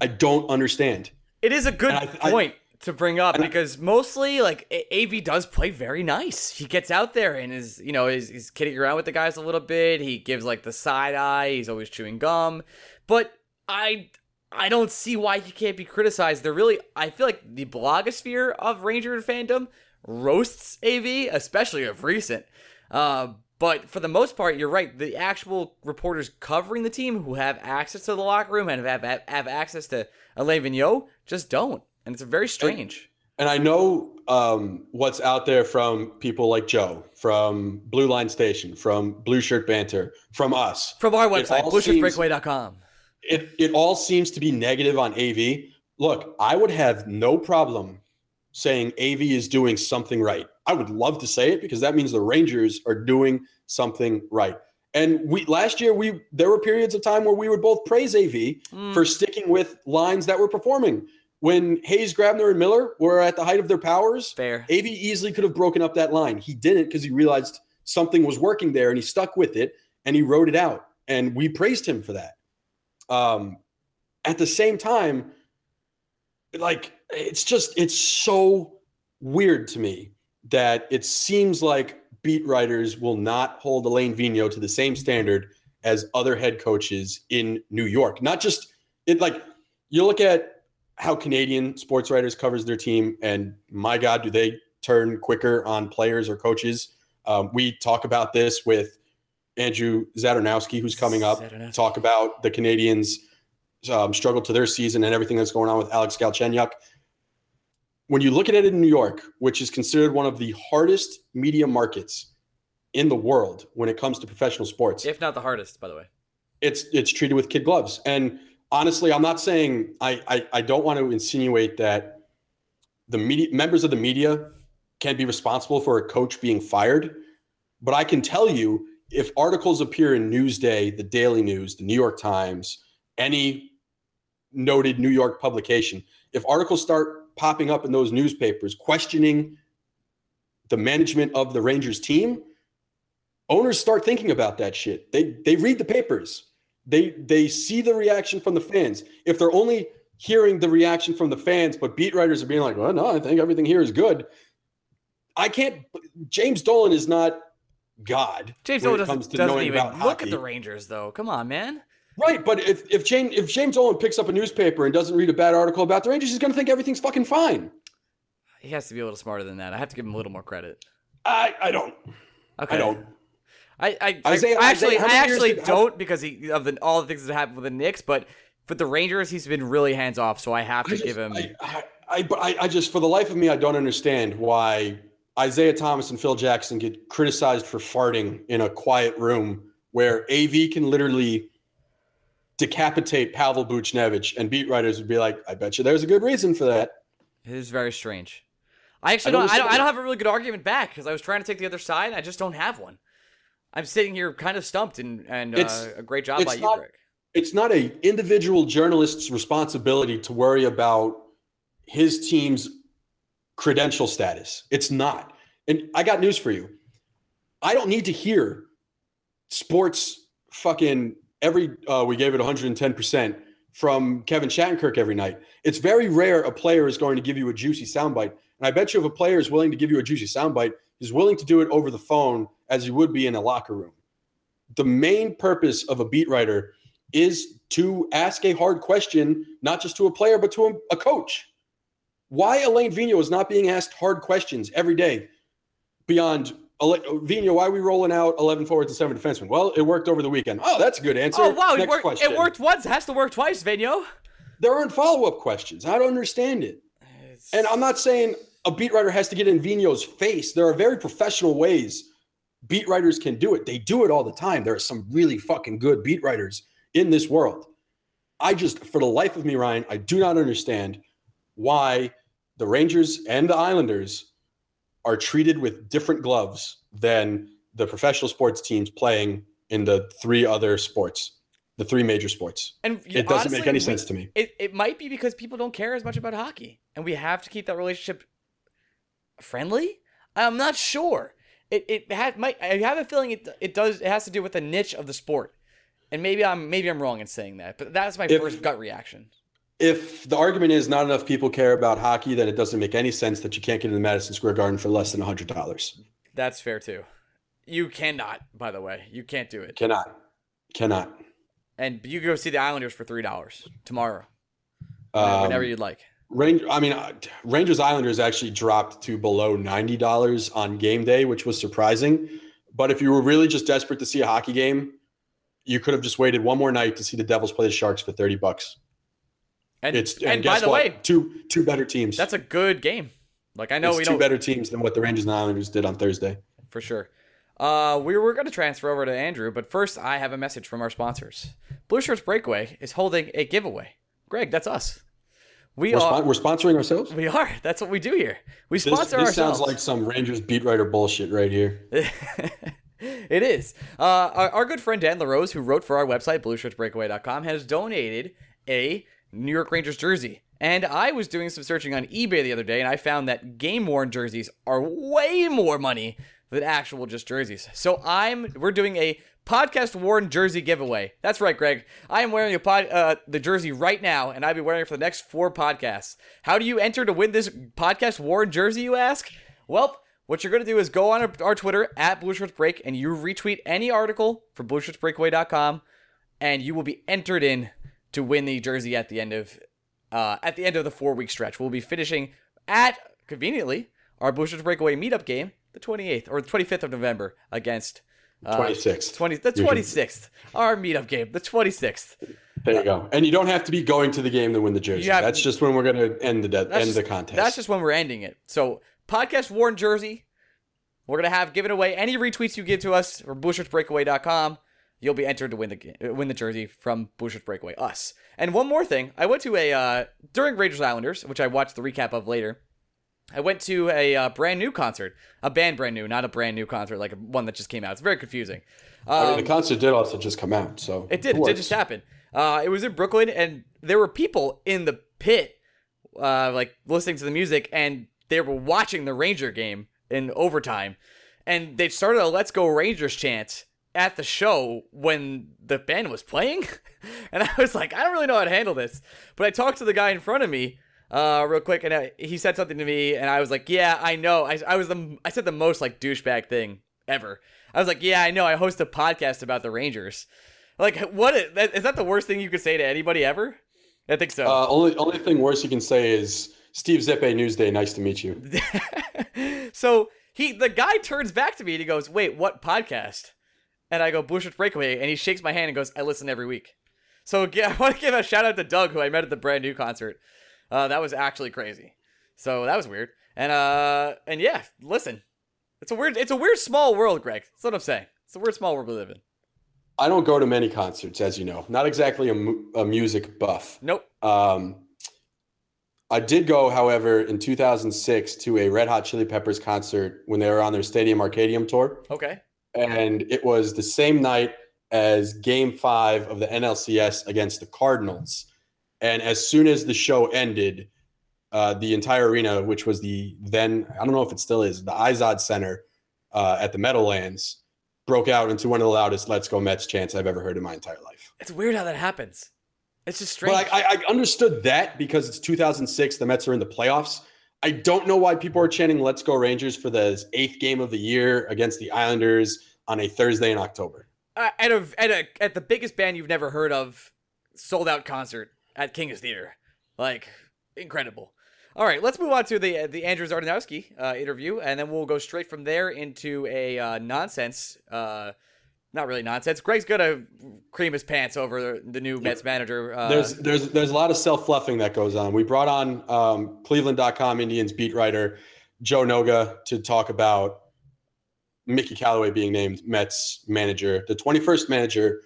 I don't understand. It is a good I- I- point to bring up because mostly like AV does play very nice. He gets out there and is you know is he's kidding around with the guys a little bit. He gives like the side eye. He's always chewing gum, but I I don't see why he can't be criticized. They're really I feel like the blogosphere of Ranger fandom roasts AV, especially of recent. Uh, but for the most part, you're right. The actual reporters covering the team who have access to the locker room and have have, have access to Alain Vigneault just don't, and it's very strange. And I know um, what's out there from people like Joe, from Blue Line Station, from Blue Shirt Banter, from us. From our website, blueshirtbreakaway.com. it it all seems to be negative on AV. Look, I would have no problem saying AV is doing something right. I would love to say it because that means the Rangers are doing something right. And we last year we there were periods of time where we would both praise AV Mm. for sticking with lines that were performing. When Hayes, Grabner, and Miller were at the height of their powers, Fair. AV easily could have broken up that line. He didn't because he realized something was working there and he stuck with it and he wrote it out. And we praised him for that. Um, at the same time, like it's just it's so weird to me that it seems like beat writers will not hold Alain Vigneault to the same standard as other head coaches in New York. Not just it like you look at how Canadian sports writers covers their team, and my God, do they turn quicker on players or coaches? Um, we talk about this with Andrew Zadornowski, who's coming up. Talk about the Canadiens' um, struggle to their season and everything that's going on with Alex Galchenyuk. When you look at it in New York, which is considered one of the hardest media markets in the world when it comes to professional sports, If not the hardest, by the way. it's it's treated with kid gloves. And honestly, I'm not saying I I, I don't want to insinuate that the media members of the media can be responsible for a coach being fired. But I can tell you if articles appear in Newsday, the Daily News, the New York Times, any noted New York publication, if articles start popping up in those newspapers questioning the management of the Rangers team, owners start thinking about that shit. They they read the papers. They they see the reaction from the fans. If they're only hearing the reaction from the fans, but beat writers are being like, "Well, no, I think everything here is good." I can't. James Dolan is not God. James Dolan doesn't, to doesn't knowing even about look hockey. at the Rangers, though. Come on, man. Right, but if if James if James Dolan picks up a newspaper and doesn't read a bad article about the Rangers, he's going to think everything's fucking fine. He has to be a little smarter than that. I have to give him a little more credit. I I don't. Okay. I don't. I, I, Isaiah- I actually, Isaiah, I actually did- don't because he of the all the things that happened with the Knicks, but for the Rangers, he's been really hands off. So I have to I just- give him. I, I, I, but I, I just, for the life of me, I don't understand why Isiah Thomas and Phil Jackson get criticized for farting in a quiet room where AV can literally decapitate Pavel Buchnevich, and beat writers would be like, "I bet you there's a good reason for that." It is very strange. I actually I don't don't. I don't, I don't have a really good argument back because I was trying to take the other side. I just don't have one. I'm sitting here kind of stumped, and and uh, a great job by you, not- Greg. It's not a individual journalist's responsibility to worry about his team's credential status. It's not. And I got news for you. I don't need to hear sports fucking every uh, we gave it 110% from Kevin Shattenkirk every night. It's very rare a player is going to give you a juicy soundbite. And I bet you if a player is willing to give you a juicy soundbite, he's willing to do it over the phone as you would be in a locker room. The main purpose of a beat writer is to ask a hard question, not just to a player, but to a, coach. Why Alain Vigneault is not being asked hard questions every day beyond Vigneault, why are we rolling out 11 forwards and seven defensemen? Well, it worked over the weekend. Oh, that's a good answer. Oh wow, it worked, it worked once. It has to work twice, Vigneault. There aren't follow up questions. I don't understand it. And I'm not saying a beat writer has to get in Vigneault's face. There are very professional ways beat writers can do it. They do it all the time. There are some really fucking good beat writers in this world. I just, for the life of me, Ryan, I do not understand why the Rangers and the Islanders are treated with different gloves than the professional sports teams playing in the three other sports, the three major sports. And It doesn't make honestly, any we- sense to me. It it might be because people don't care as much about hockey, and we have to keep that relationship friendly. I'm not sure. It it had might I have a feeling it it does it has to do with the niche of the sport, and maybe I'm maybe I'm wrong in saying that, but that's my If- first gut reaction. if the argument is not enough people care about hockey, then it doesn't make any sense that you can't get into Madison Square Garden for less than hundred dollars. That's fair too. You cannot, by the way, you can't do it, Cannot, cannot. and you can go see the Islanders for three dollars tomorrow, Um, whenever you'd like. Range, I mean, uh, Rangers Islanders actually dropped to below ninety dollars on game day, which was surprising. But if you were really just desperate to see a hockey game, you could have just waited one more night to see the Devils play the Sharks for thirty bucks. And It's and, and by the what? way, two two better teams. that's a good game. Like I know it's we two don't better teams than what the Rangers and Islanders did on Thursday. for sure. Uh, we were going to transfer over to Andrew, but first I have a message from our sponsors. Blue Shirts Breakaway is holding a giveaway. Greg, that's us. We We're, are. we're sponsoring ourselves. we are. That's what we do here. We This, sponsor this ourselves. sounds like some Rangers beat writer bullshit right here. it is. Uh, our, our good friend Dan LaRose, who wrote for our website, blueshirtsbreakaway.com, has donated a New York Rangers jersey. And I was doing some searching on eBay the other day, and I found that game worn jerseys are way more money than actual just jerseys. So I'm we're doing a podcast worn jersey giveaway. That's right, Greg. I am wearing pod, uh, the jersey right now, and I'll be wearing it for the next four podcasts. How do you enter to win this podcast worn jersey? You ask. Well, what you're going to do is go on our, our Twitter at Blue Shirts Break and you retweet any article from BlueShirtsBreakaway.com and you will be entered in to win the jersey at the end of uh, at the end of the four week stretch. We'll be finishing at conveniently our Blue Shirts Breakaway meetup game the 28th or the 25th of November against uh, 26th. 20 the You can- 26th. Our meetup game the 26th. There you go. And you don't have to be going to the game to win the jersey. Have- That's just when we're going to end the de- end the contest. That's just when we're ending it. So podcast worn jersey. We're gonna have given away any retweets you give to us from BlueShirtsBreakaway.com. You'll be entered to win the uh, win the jersey from Blue Shirts Breakaway. Us. And one more thing, I went to a uh, during Rangers Islanders, which I watched the recap of later. I went to a uh, brand new concert, a band brand new, not a brand new concert like one that just came out. It's very confusing. I mean, Um, the concert did also just come out, so it did. It did just happen. Uh, it was in Brooklyn, and there were people in the pit, uh, like listening to the music, and they were watching the Ranger game in overtime, and they started a "Let's Go Rangers" chant at the show when the band was playing, and I was like, I don't really know how to handle this, but I talked to the guy in front of me. Uh, real quick, and I, he said something to me, and I was like, "Yeah, I know." I, I was the I said the most like douchebag thing ever. I was like, "Yeah, I know. I host a podcast about the Rangers." Like, what is that, is that the worst thing you could say to anybody ever? I think so. Uh, only only thing worse you can say is Steve Zipay Newsday. Nice to meet you. so he, the guy turns back to me and he goes, "Wait, what podcast?" And I go, "Bushwick Breakaway," and he shakes my hand and goes, "I listen every week." So yeah, I want to give a shout out to Doug, who I met at the brand new concert. Uh, that was actually crazy. So that was weird. And uh, and yeah, listen, it's a weird, it's a weird small world, Greg. That's what I'm saying. It's a weird small world we live in. I don't go to many concerts, as you know. Not exactly a, mu- a music buff. Nope. Um, I did go, however, in 2006 to a Red Hot Chili Peppers concert when they were on their Stadium Arcadium tour. Okay. And it was the same night as game five of the NLCS against the Cardinals. And as soon as the show ended, uh, the entire arena, which was the then, I don't know if it still is, the Izod Center uh, at the Meadowlands, broke out into one of the loudest Let's Go Mets chants I've ever heard in my entire life. It's weird how that happens. It's just strange. But I, I, understood that because it's 2006, the Mets are in the playoffs. I don't know why people are chanting "Let's Go Rangers" for the eighth game of the year against the Islanders on a Thursday in October. uh, at a at a at the biggest band you've never heard of, sold out concert at King's Theater, like incredible. All right, let's move on to the the Andrew Zardanowski uh, interview, and then we'll go straight from there into a uh, nonsense. Uh, not really nonsense. Greg's gonna cream his pants over the new Mets manager. Uh, There's there's there's a lot of self fluffing that goes on. We brought on um, Cleveland.com Indians beat writer Joe Noga to talk about Mickey Callaway being named Mets manager, the 21st manager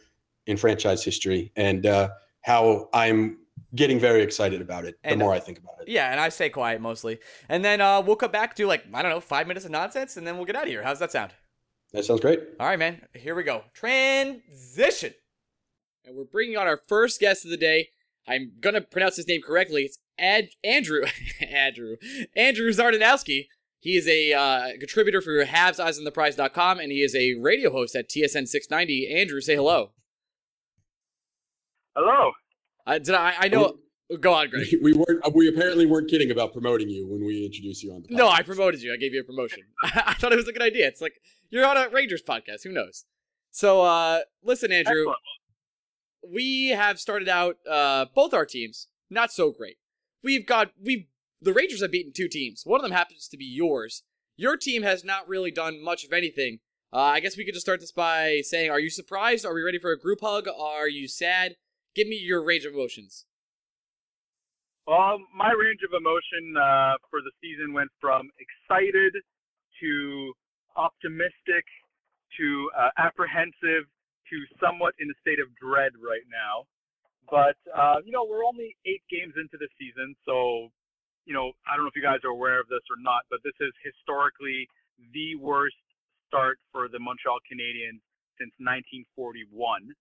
in franchise history, and uh, how I'm getting very excited about it the And, more uh, I think about it. yeah, and I stay quiet mostly, and then uh, we'll come back to like I don't know five minutes of nonsense, and then we'll get out of here. How's that sound? That sounds great. All right, man. Here we go. Transition. And we're bringing on our first guest of the day. I'm gonna pronounce his name correctly. It's Ad- Andrew, Andrew, Andrew Zardanowski. He is a uh, contributor for HabsEyesOnThePrize.com, and he is a radio host at TSN 690. Andrew, say hello. Hello. Uh, did I? I know. Go on, Greg. We weren't. We apparently weren't kidding about promoting you when we introduced you on the. No, I promoted you. I gave you a promotion. I thought it was a good idea. It's like you're on a Rangers podcast. Who knows? So, uh, listen, Andrew. Excellent. we have started out uh, both our teams not so great. We've got we've the Rangers have beaten two teams. One of them happens to be yours. Your team has not really done much of anything. Uh, I guess we could just start this by saying, are you surprised? Are we ready for a group hug? Are you sad? Give me your range of emotions. Well, my range of emotion uh, for the season went from excited to optimistic to uh, apprehensive to somewhat in a state of dread right now. But uh, you know, we're only eight games into the season, so you know, I don't know if you guys are aware of this or not, but this is historically the worst start for the Montreal Canadiens since 1941.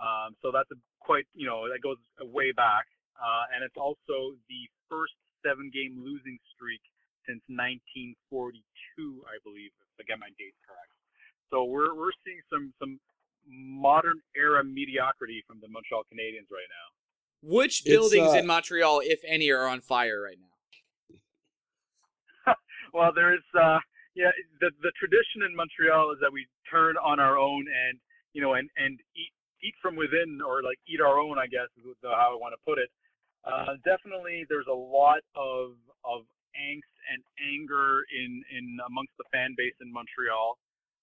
Um, so that's a quite, you know, that goes way back. Uh, and it's also the first seven game losing streak since 1942, I believe, if I get my dates correct. So we're, we're seeing some, some modern era mediocrity from the Montreal Canadiens right now. Which buildings uh, in Montreal, if any, are on fire right now? Well, there's, uh, yeah, the, the tradition in Montreal is that we turn on our own and, you know, and, and eat, eat from within or like eat our own, I guess is how I want to put it. Uh, definitely there's a lot of, of angst and anger in, in amongst the fan base in Montreal.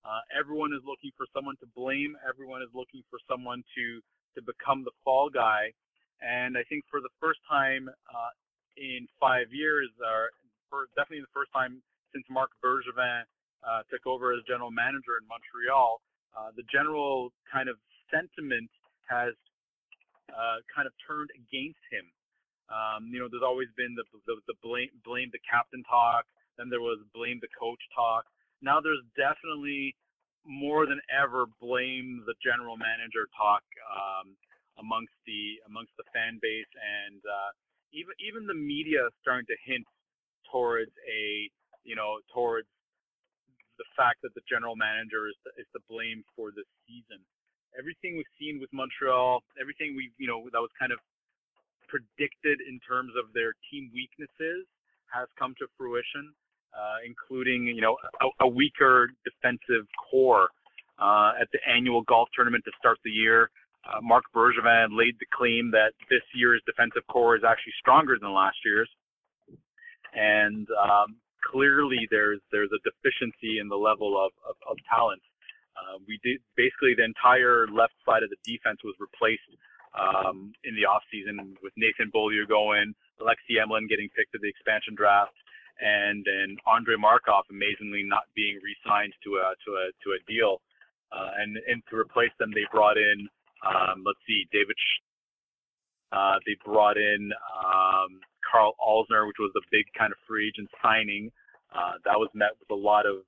Uh, everyone is looking for someone to blame. Everyone is looking for someone to, to become the fall guy. And I think for the first time uh, in five years, or for definitely the first time since Marc Bergevin uh, took over as general manager in Montreal, uh, the general kind of sentiment has uh, kind of turned against him. Um, you know, there's always been the, the the blame blame the captain talk. Then there was blame the coach talk. Now there's definitely more than ever blame the general manager talk um, amongst the amongst the fan base and uh, even even the media starting to hint towards a you know towards the fact that the general manager is the, is to blame for the season. Everything we've seen with Montreal, everything we you know that was kind of predicted in terms of their team weaknesses has come to fruition, uh, including you know a, a weaker defensive core. Uh, at the annual golf tournament to start the year, uh, Marc Bergevin laid the claim that this year's defensive core is actually stronger than last year's, and um, clearly there's there's a deficiency in the level of of, of talent. Uh, we did basically the entire left side of the defense was replaced um, in the offseason with Nathan Beaulieu going, Alexei Emelin getting picked to the expansion draft, and then Andrei Markov amazingly not being re-signed to a to a to a deal. Uh, and and to replace them, they brought in um, let's see, David. Uh, they brought in um, Karl Alzner, which was a big kind of free agent signing. Uh, that was met with a lot of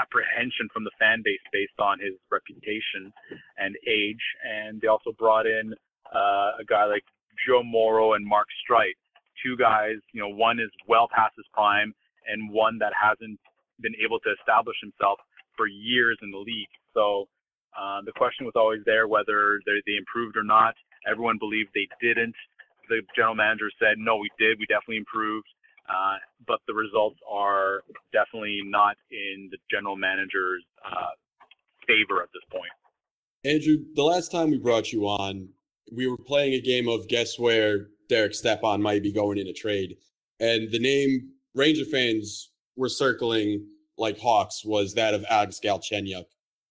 apprehension from the fan base based on his reputation and age. And they also brought in uh, a guy like Joe Morrow and Mark Streit, two guys. You know, one is well past his prime, and one that hasn't been able to establish himself for years in the league. So uh, the question was always there whether they, they improved or not. Everyone believed they didn't. The general manager said, no, we did. We definitely improved. Uh, but the results are definitely not in the general manager's uh, favor at this point. Andrew, the last time we brought you on, we were playing a game of guess where Derek Stepan might be going in a trade. And the name Ranger fans were circling like hawks was that of Alex Galchenyuk.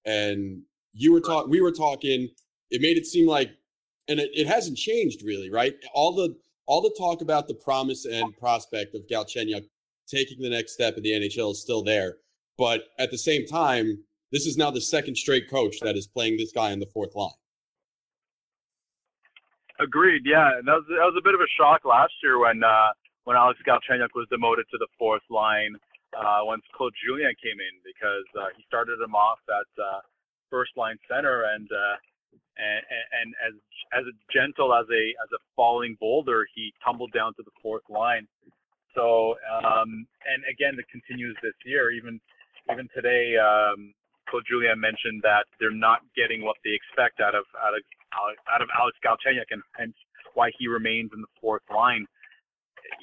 And you were talking, we were talking, it made it seem like, and it, it hasn't changed really, right? All the all the talk about the promise and prospect of Galchenyuk taking the next step in the NHL is still there. But at the same time, this is now the second straight coach that is playing this guy in the fourth line. Agreed. Yeah, that was that was a bit of a shock last year when uh, when Alex Galchenyuk was demoted to the fourth line uh, once Claude Julien came in because uh, he started him off at uh, first line center and uh, and, and as as gentle as a as a falling boulder, he tumbled down to the fourth line. So um, and again, it continues this year. Even even today, um, Julien mentioned that they're not getting what they expect out of out of out of Alex Galchenyuk, and hence why he remains in the fourth line.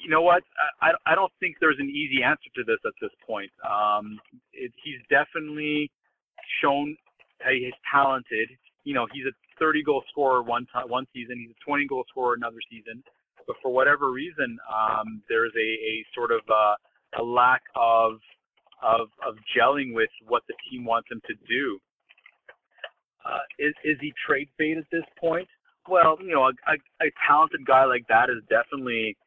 You know what? I, I don't think there's an easy answer to this at this point. Um, it, he's definitely shown he's talented. You know, he's a 30 goal scorer one time one season. He's a 20 goal scorer another season. But for whatever reason, um, there's a, a sort of uh, a lack of, of of gelling with what the team wants him to do. Uh, is is he trade bait at this point? Well, you know, a, a, a talented guy like that is definitely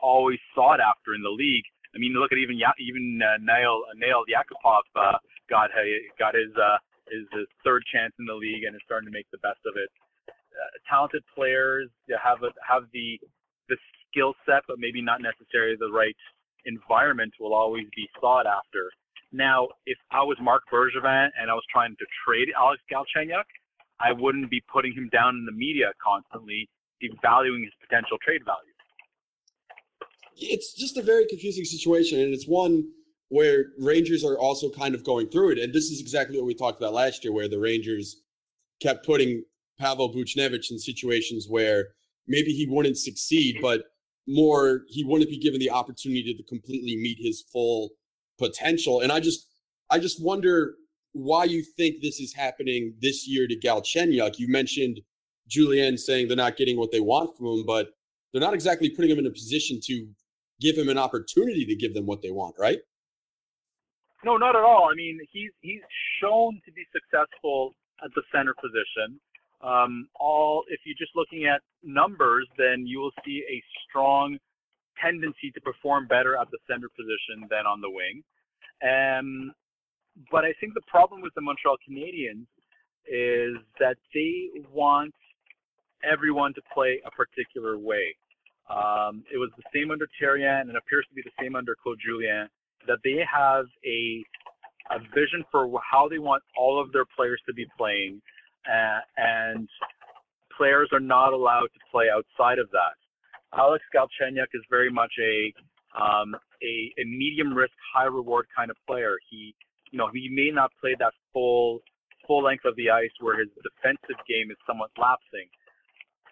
always sought after in the league. I mean, look at even even uh, Nail Nail Yakupov uh, got got his uh, is his third chance in the league and is starting to make the best of it. Uh, talented players have a, have the the skill set, but maybe not necessarily the right environment will always be sought after. Now, if I was Marc Bergevin and I was trying to trade Alex Galchenyuk, I wouldn't be putting him down in the media constantly, devaluing his potential trade value. It's just a very confusing situation, and it's one where Rangers are also kind of going through it. And this is exactly what we talked about last year, where the Rangers kept putting Pavel Buchnevich in situations where maybe he wouldn't succeed, but more he wouldn't be given the opportunity to completely meet his full potential. And I just I just wonder why you think this is happening this year to Galchenyuk. You mentioned Julien saying they're not getting what they want from him, but they're not exactly putting him in a position to give him an opportunity to give them what they want, right? No, not at all. I mean, he's he's shown to be successful at the center position. Um, all if you're just looking at numbers, then you will see a strong tendency to perform better at the center position than on the wing. Um, but I think the problem with the Montreal Canadiens is that they want everyone to play a particular way. Um, it was the same under Therrien and it appears to be the same under Claude Julien. That they have a a vision for how they want all of their players to be playing, uh, and players are not allowed to play outside of that. Alex Galchenyuk is very much a um, a, a medium risk, high reward kind of player. He, you know, he may not play that full full length of the ice where his defensive game is somewhat lapsing.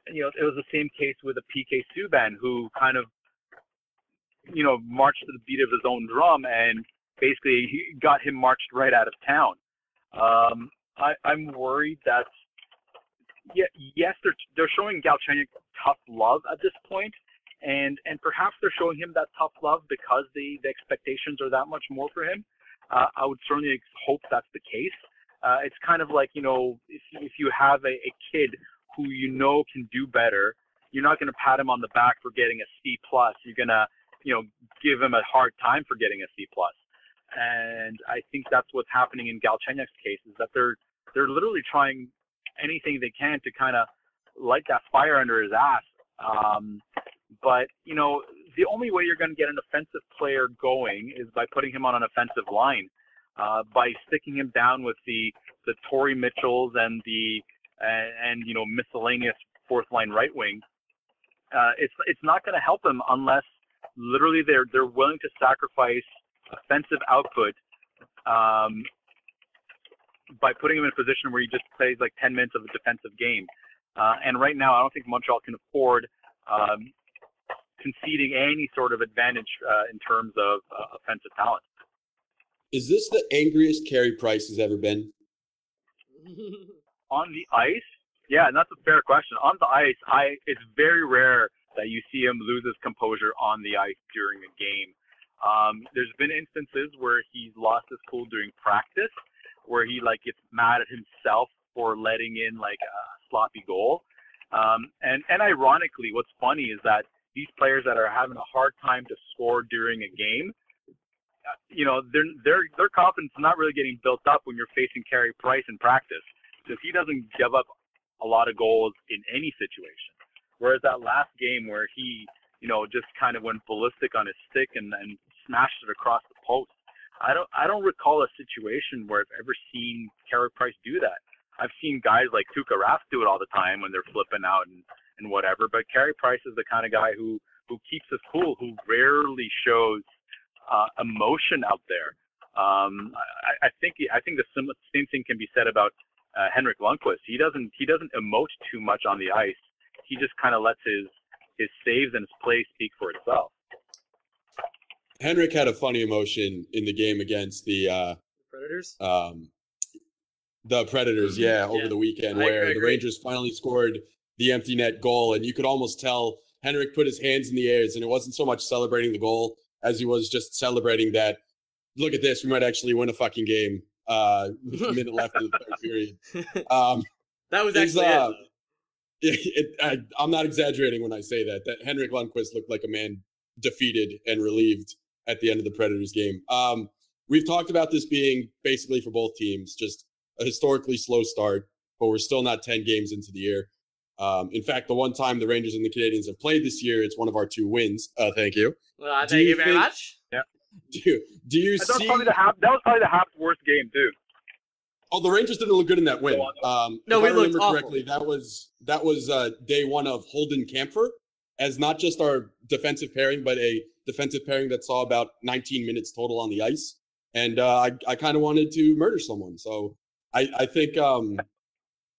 And, you know, it was the same case with a PK Subban who kind of, you know, marched to the beat of his own drum and basically got him marched right out of town. Um, I, I'm worried that yeah, yes, they're they're showing Galchenyuk tough love at this point, and and perhaps they're showing him that tough love because the the expectations are that much more for him. Uh, I would certainly hope that's the case. Uh, it's kind of like you know if if you have a, a kid who you know can do better, you're not going to pat him on the back for getting a C plus. You're gonna you know give him a hard time for getting a C plus. And I think that's what's happening in Galchenyuk's case is that they're they're literally trying anything they can to kind of light that fire under his ass. Um, but you know, the only way you're going to get an offensive player going is by putting him on an offensive line, uh, by sticking him down with the the Torrey Mitchells and the and you know miscellaneous fourth line right wing. Uh, it's it's not going to help him unless literally they're they're willing to sacrifice offensive output um, by putting him in a position where he just plays like 10 minutes of a defensive game. Uh, and right now, I don't think Montreal can afford um, conceding any sort of advantage uh, in terms of uh, offensive talent. Is this the angriest Carey Price has ever been? On the ice, yeah, and that's a fair question. On the ice, I it's very rare that you see him lose his composure on the ice during a game. Um, there's been instances where he's lost his cool during practice, where he like gets mad at himself for letting in like a sloppy goal. Um, and and ironically, what's funny is that these players that are having a hard time to score during a game, uh, you know, their their their confidence is not really getting built up when you're facing Carey Price in practice because he doesn't give up a lot of goals in any situation. Whereas that last game where he, you know, just kind of went ballistic on his stick and, and smashed it across the post, I don't I don't recall a situation where I've ever seen Carey Price do that. I've seen guys like Tuukka Rask do it all the time when they're flipping out and, and whatever. But Carey Price is the kind of guy who who keeps his cool, who rarely shows uh, emotion out there. Um, I, I think I think the same, same thing can be said about uh, Henrik Lundqvist. He doesn't he doesn't emote too much on the ice. He just kind of lets his his saves and his play speak for itself. Henrik had a funny emotion in the game against the uh, Predators. Um, the Predators, mm-hmm. yeah, over the weekend, where the Rangers finally scored the empty net goal, and you could almost tell Henrik put his hands in the air, and it wasn't so much celebrating the goal as he was just celebrating that. Look at this, we might actually win a fucking game. Uh, a minute left of the third period. Um, that was actually uh, it. it I, I'm not exaggerating when I say that. That Henrik Lundqvist looked like a man defeated and relieved at the end of the Predators game. Um, we've talked about this being basically for both teams, just a historically slow start, but we're still not 10 games into the year. Um, in fact, the one time the Rangers and the Canadiens have played this year, it's one of our two wins. Uh, thank you. Well, uh, thank you, you very think, much. Yeah. Do you, do you that see? Was the that was probably the half worst game too. Oh, the Rangers didn't look good in that win. Um, no, we I remember awful. correctly, that was that was uh, day one of Holden Kampfer as not just our defensive pairing, but a defensive pairing that saw about 19 minutes total on the ice. And uh, I, I kind of wanted to murder someone. So I, I think um,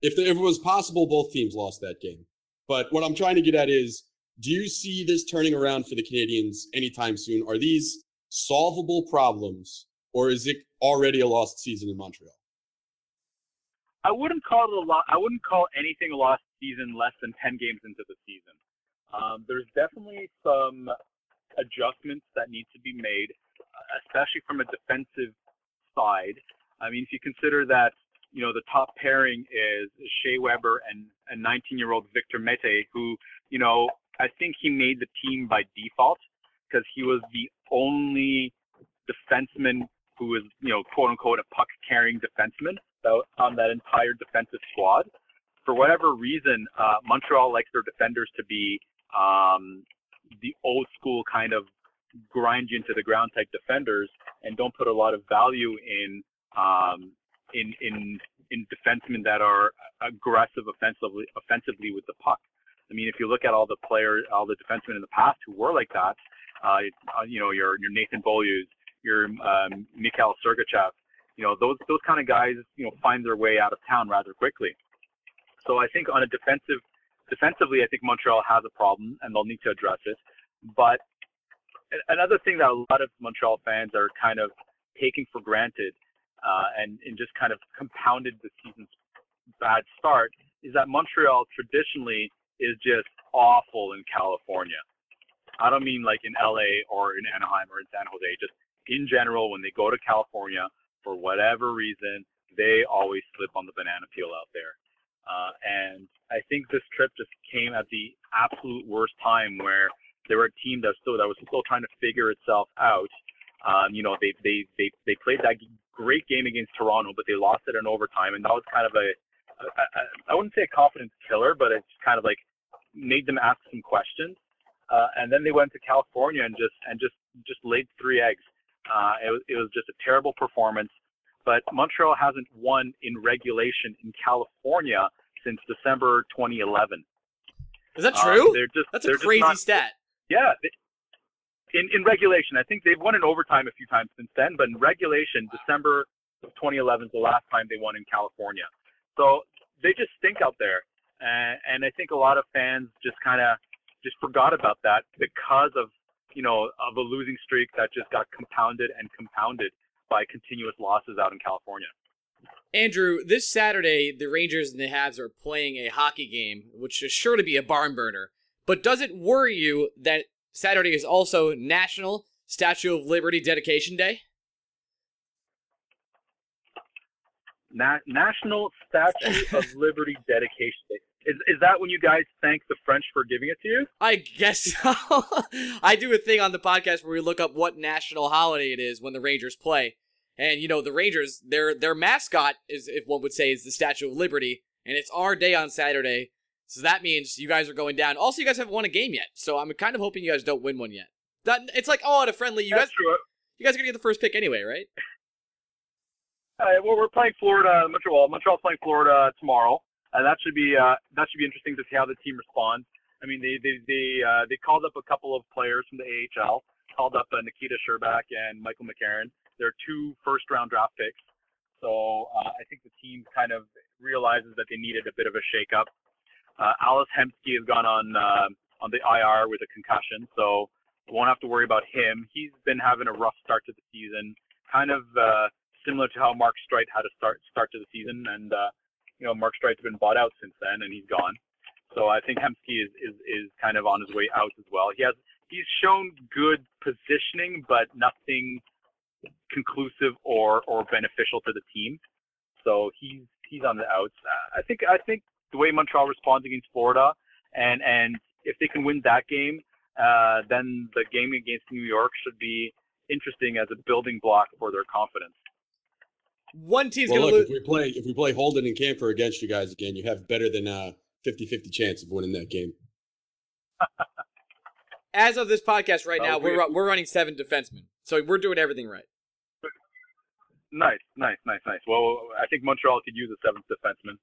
if, the, if it was possible, both teams lost that game. But what I'm trying to get at is do you see this turning around for the Canadiens anytime soon? Are these solvable problems or is it already a lost season in Montreal? I wouldn't call it a lot. I wouldn't call anything a lost season less than 10 games into the season. Um, there's definitely some adjustments that need to be made, especially from a defensive side. I mean, if you consider that, you know, the top pairing is Shea Weber and a 19-year-old Victor Mete, who, you know, I think he made the team by default because he was the only defenseman who was, you know, quote unquote, a puck carrying defenseman on that entire defensive squad. For whatever reason, uh, Montreal likes their defenders to be um, the old school kind of grind you into the ground type defenders and don't put a lot of value in um, in in in defensemen that are aggressive offensively offensively with the puck. I mean, if you look at all the players, all the defensemen in the past who were like that, uh, you know, your your Nathan Beaulieu, your um, Mikhail Sergachev, you know, those those kind of guys, you know, find their way out of town rather quickly. So I think on a defensive defensively, I think Montreal has a problem and they'll need to address it. But another thing that a lot of Montreal fans are kind of taking for granted uh, and, and just kind of compounded the season's bad start is that Montreal traditionally is just awful in California. I don't mean like in LA or in Anaheim or in San Jose, just in general, when they go to California, for whatever reason, they always slip on the banana peel out there. Uh, and I think this trip just came at the absolute worst time where they were a team that still that was still trying to figure itself out. Um, you know, they they they they played that great game against Toronto, but they lost it in overtime, and that was kind of a, I wouldn't say a confidence killer, but it's kind of like made them ask some questions. Uh, and then they went to California and just and just just laid three eggs. Uh, it was it was just a terrible performance. But Montreal hasn't won in regulation in California since December 2011. Is that true? Um, they're just, That's they're a crazy not, stat. Yeah. In in regulation, I think they've won in overtime a few times since then, but in regulation, December of 2011 is the last time they won in California. So they just stink out there, and, and I think a lot of fans just kind of just forgot about that because of you know of a losing streak that just got compounded and compounded by continuous losses out in California. Andrew, this Saturday, the Rangers and the Habs are playing a hockey game, which is sure to be a barn burner. But does it worry you that Saturday is also National Statue of Liberty Dedication Day? Na- National Statue of Liberty Dedication Day. Is, is that when you guys thank the French for giving it to you? I guess so. I do a thing on the podcast where we look up what national holiday it is when the Rangers play. And you know, the Rangers, their their mascot is if one would say is the Statue of Liberty, and it's our day on Saturday. So that means you guys are going down. Also, you guys haven't won a game yet, so I'm kind of hoping you guys don't win one yet. That it's like oh, at a friendly, you That's guys true. you guys are gonna get the first pick anyway, right? Uh, well, we're playing Florida, Montreal. Montreal's playing Florida tomorrow, and that should be uh, that should be interesting to see how the team responds. I mean, they they they uh, they called up a couple of players from the AHL, called up uh, Nikita Scherbak and Michael McCarron. They're two first round draft picks, so uh, I think the team kind of realizes that they needed a bit of a shakeup. Uh, Ales Hemsky has gone on uh, on the IR with a concussion, so we won't have to worry about him. He's been having a rough start to the season, kind of uh, similar to how Mark Streit had a start start to the season, and uh, you know Mark Streit's been bought out since then, and he's gone. So I think Hemsky is, is is kind of on his way out as well. He has he's shown good positioning, but nothing conclusive or or beneficial to the team. So he's he's on the outs. I think I think the way Montreal responds against Florida, and and if they can win that game, uh, then the game against New York should be interesting as a building block for their confidence. One team's Well, gonna look, if we play if we play Holden and Kampfer against you guys again, you have better than a 50-50 chance of winning that game. As of this podcast right now, we- we're we're running seven defensemen, so we're doing everything right. Nice, nice, nice, nice. Well, I think Montreal could use a seventh defenseman,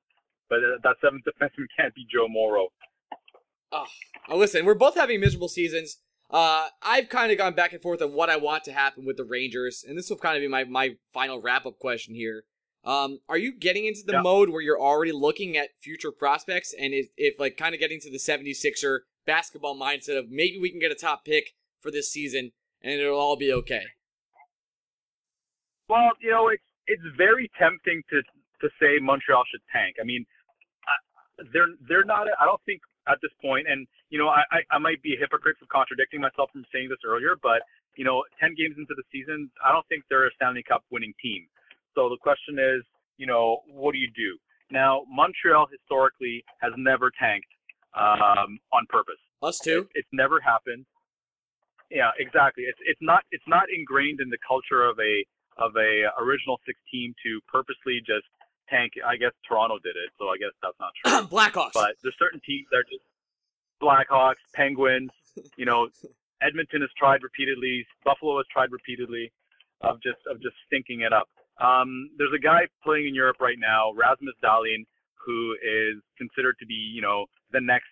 but uh, that seventh defenseman can't be Joe Morrow. Oh, oh, listen, we're both having miserable seasons. Uh, I've kind of gone back and forth on what I want to happen with the Rangers, and this will kind of be my, my final wrap up question here. Um, are you getting into the Yeah. mode where you're already looking at future prospects, and if, if like kind of getting to the 76er basketball mindset of maybe we can get a top pick for this season and it'll all be okay? Well, you know, it's it's very tempting to to say Montreal should tank. I mean, I, they're they're not. I don't think at this point, and you know, I, I I might be a hypocrite for contradicting myself from saying this earlier, but you know, ten games into the season, I don't think they're a Stanley Cup winning team. So the question is, you know, what do you do? Now, Montreal historically has never tanked um, on purpose. Us too. It, it's never happened. Yeah, exactly. It's it's not it's not ingrained in the culture of a of a original six team to purposely just tank. I guess Toronto did it, so I guess that's not true. Blackhawks. but there's certain teams that are just Blackhawks, Penguins, you know, Edmonton has tried repeatedly, Buffalo has tried repeatedly, of just of just stinking it up. Um, there's a guy playing in Europe right now, Rasmus Dahlin, who is considered to be, you know, the next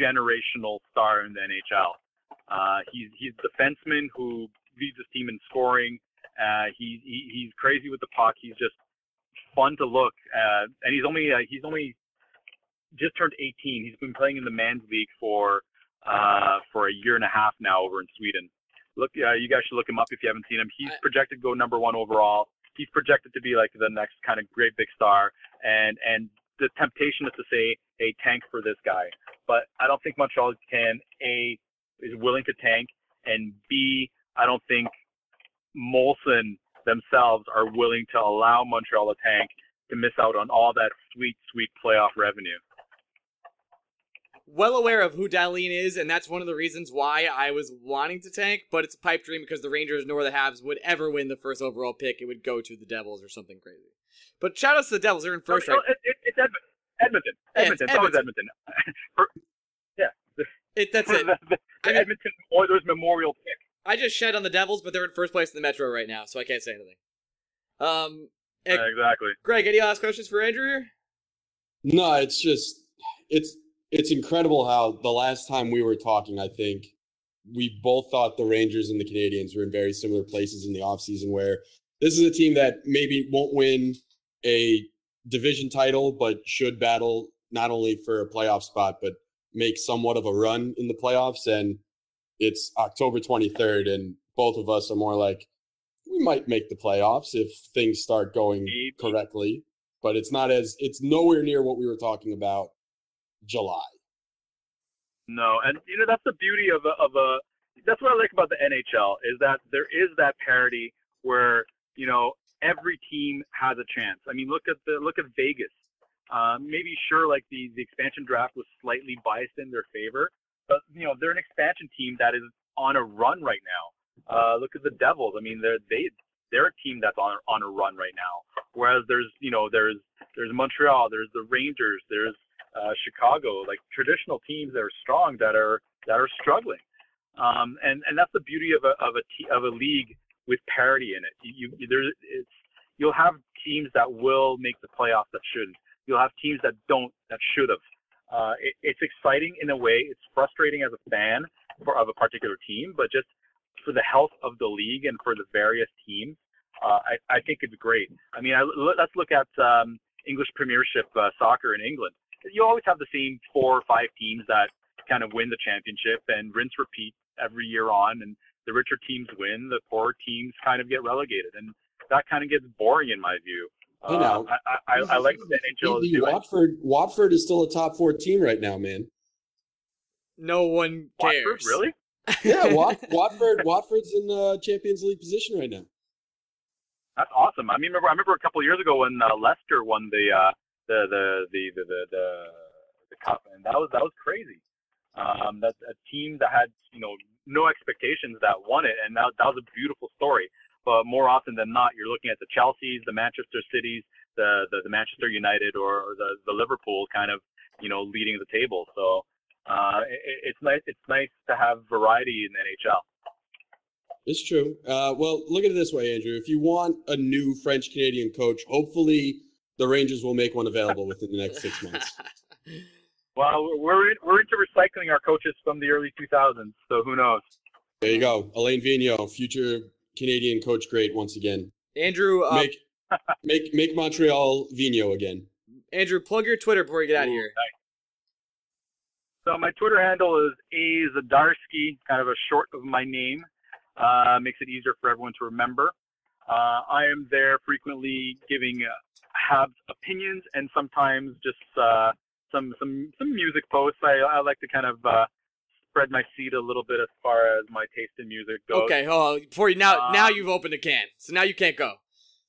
generational star in the NHL. Uh, he's he's a defenseman who leads his team in scoring. Uh, he, he he's crazy with the puck. He's just fun to look. Uh, and he's only uh, he's only just turned 18. He's been playing in the men's league for uh, for a year and a half now over in Sweden. Look, uh, you guys should look him up if you haven't seen him. He's projected to go number one overall. He's projected to be like the next kind of great big star. And and the temptation is to say a tank for this guy, but I don't think Montreal can a is willing to tank, and b I don't think Molson themselves are willing to allow Montreal to tank to miss out on all that sweet, sweet playoff revenue. Well aware of who Dahlin is, and that's one of the reasons why I was wanting to tank, but it's a pipe dream because the Rangers nor the Habs would ever win the first overall pick. It would go to the Devils or something crazy. But shout out to the Devils, they're in first no, right it, it, it's Edmonton. Edmonton. Yeah, Edmonton. it's It's always Edmonton. For- yeah. The, It, that's it. the, the I mean- Edmonton Oilers Memorial pick. I just shed on the Devils, but they're in first place in the Metro right now, so I can't say anything. Um, Uh, exactly. Greg, any last questions for Andrew here? No, it's just it's it's incredible how the last time we were talking, I think we both thought the Rangers and the Canadiens were in very similar places in the offseason where this is a team that maybe won't win a division title, but should battle not only for a playoff spot, but make somewhat of a run in the playoffs. And it's October 23rd, and both of us are more like, we might make the playoffs if things start going correctly. But it's not as, it's nowhere near what we were talking about July. No, and you know that's the beauty of a, of a. That's what I like about the NHL is that there is that parity where you know every team has a chance. I mean, look at the look at Vegas. Uh, maybe sure, like the the expansion draft was slightly biased in their favor, but you know they're an expansion team that is on a run right now. Uh, look at the Devils. I mean, they're they they're a team that's on on a run right now. Whereas there's you know there's there's Montreal, there's the Rangers, there's uh, Chicago, like traditional teams that are strong that are that are struggling. Um, and and that's the beauty of a of a of a league with parity in it. You, you there it's you'll have teams that will make the playoffs that shouldn't. You'll have teams that don't that should have. Uh, it, it's exciting in a way. It's frustrating as a fan for, of a particular team, but just for the health of the league and for the various teams, uh, I, I think it's great. I mean, let's look at um, English Premiership uh, soccer in England. You always have the same four or five teams that kind of win the championship and rinse repeat every year on, and the richer teams win, the poorer teams kind of get relegated, and that kind of gets boring in my view. You know. Uh, I, I, I like the NHL is Maybe doing. Watford, Watford is still a top four team right now, man. No one cares. Watford, really? Yeah, Wat, Watford, Watford's in the Champions League position right now. That's awesome. I mean, remember, I remember a couple of years ago when uh, Leicester won the, uh, the, the, the, the, the, the, the cup, and that was that was crazy. Um, a team that had you know no expectations that won it, and that that was a beautiful story. But more often than not, you're looking at the Chelseas, the Manchester Cities, the the, the Manchester United, or, or the the Liverpool kind of you know leading the table. So uh, it, it's nice it's nice to have variety in the NHL. It's true. Uh, well, look at it this way, Andrew. If you want a new French Canadian coach, hopefully the Rangers will make one available within the next six months. Well, we're in, we're into recycling our coaches from the early 2000s, so who knows? There you go, Alain Vigneault, future Canadian coach, great once again. Andrew, uh, Make make make Montreal Vigneault again. Andrew, plug your Twitter before you get out of here. So my Twitter handle is A Zadarsky, kind of a short of my name. Uh, makes it easier for everyone to remember. Uh, I am there frequently giving Habs opinions and sometimes just uh, some some some music posts. I, I like to kind of uh, spread my seed a little bit as far as my taste in music goes. Okay, hold on. Before you now, now Um, you've opened a can, so now you can't go.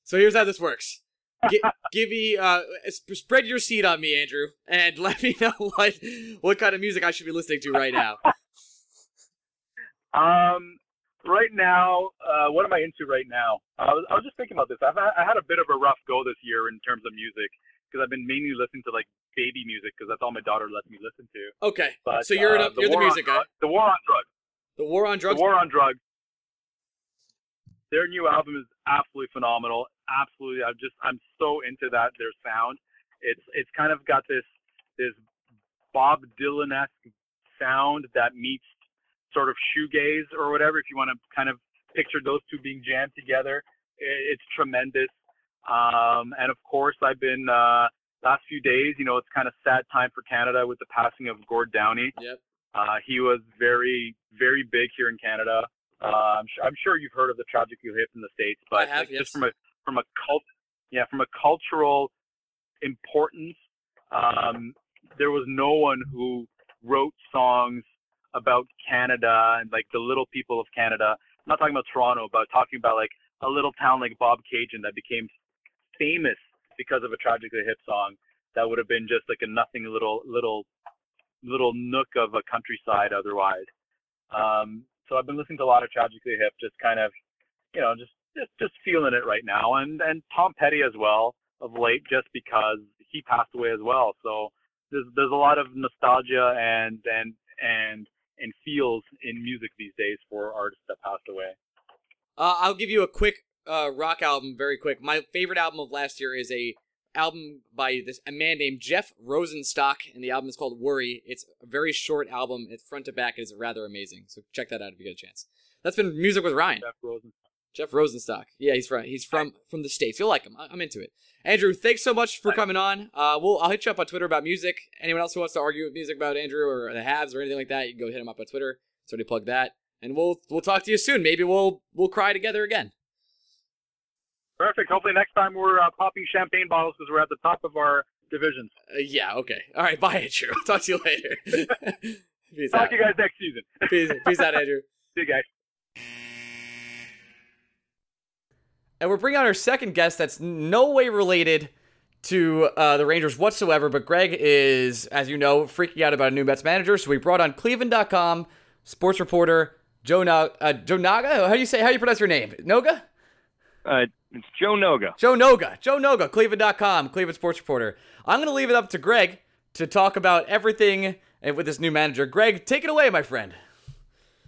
So here's how this works. Gi- give me, uh, sp- spread your seed on me, Andrew, and let me know what what kind of music I should be listening to right now. Um, right now, uh, what am I into right now? I was, I was just thinking about this. I've had, I had a bit of a rough go this year in terms of music because I've been mainly listening to like baby music because that's all my daughter lets me listen to. Okay. But so you're uh, an, you're the War music guy. The War on Drugs. The War on Drugs. The War on Drugs. Their new album is absolutely phenomenal. Absolutely, I'm just I'm so into that their sound. It's it's kind of got this this Bob Dylan esque sound that meets sort of shoegaze or whatever. If you want to kind of picture those two being jammed together, it's tremendous. Um, and of course, I've been uh, last few days. You know, it's kind of sad time for Canada with the passing of Gord Downie. Yep. Uh, he was very, very big here in Canada. Uh, I'm, sure, I'm sure you've heard of the tragically hip in the states, but have, like, yes. just from a from a cult, yeah, from a cultural importance, um, there was no one who wrote songs about Canada and like the little people of Canada. I'm not talking about Toronto, but talking about like a little town like Bobcaygeon that became famous because of a tragically hip song that would have been just like a nothing little little little nook of a countryside otherwise. Um, so I've been listening to a lot of Tragically Hip, just kind of, you know, just just just feeling it right now, and and Tom Petty as well of late, just because he passed away as well. So there's there's a lot of nostalgia and and and and feels in music these days for artists that passed away. Uh, I'll give you a quick uh, rock album, very quick. My favorite album of last year is a album by this a man named Jeff Rosenstock, and the album is called Worry. It's a very short album. It's front to back. It's rather amazing. So check that out if you get a chance. That's been music with Ryan. Jeff Rosen. Jeff Rosenstock. Yeah, he's from he's from from the states. You'll like him. I- I'm into it. Andrew, thanks so much for coming on. Uh, we'll I'll hit you up on Twitter about music. Anyone else who wants to argue with music about Andrew or the Habs or anything like that, you can go hit him up on Twitter. So to plug that, and we'll we'll talk to you soon. Maybe we'll we'll cry together again. Perfect. Hopefully next time we're uh, popping champagne bottles because we're at the top of our divisions. Uh, yeah. Okay. All right. Bye, Andrew. I'll talk to you later. peace Talk out. to you guys next season. Peace, peace out, Andrew. See you guys. And we're bringing on our second guest that's no way related to uh, the Rangers whatsoever, but Greg is, as you know, freaking out about a new Mets manager. So we brought on Cleveland.com sports reporter Joe, Na- uh, Joe Naga. How do you say? How do you pronounce your name? Noga? Uh, it's Joe Noga. Joe Noga. Joe Noga. Cleveland.com. Cleveland sports reporter. I'm going to leave it up to Greg to talk about everything with this new manager. Greg, take it away, my friend.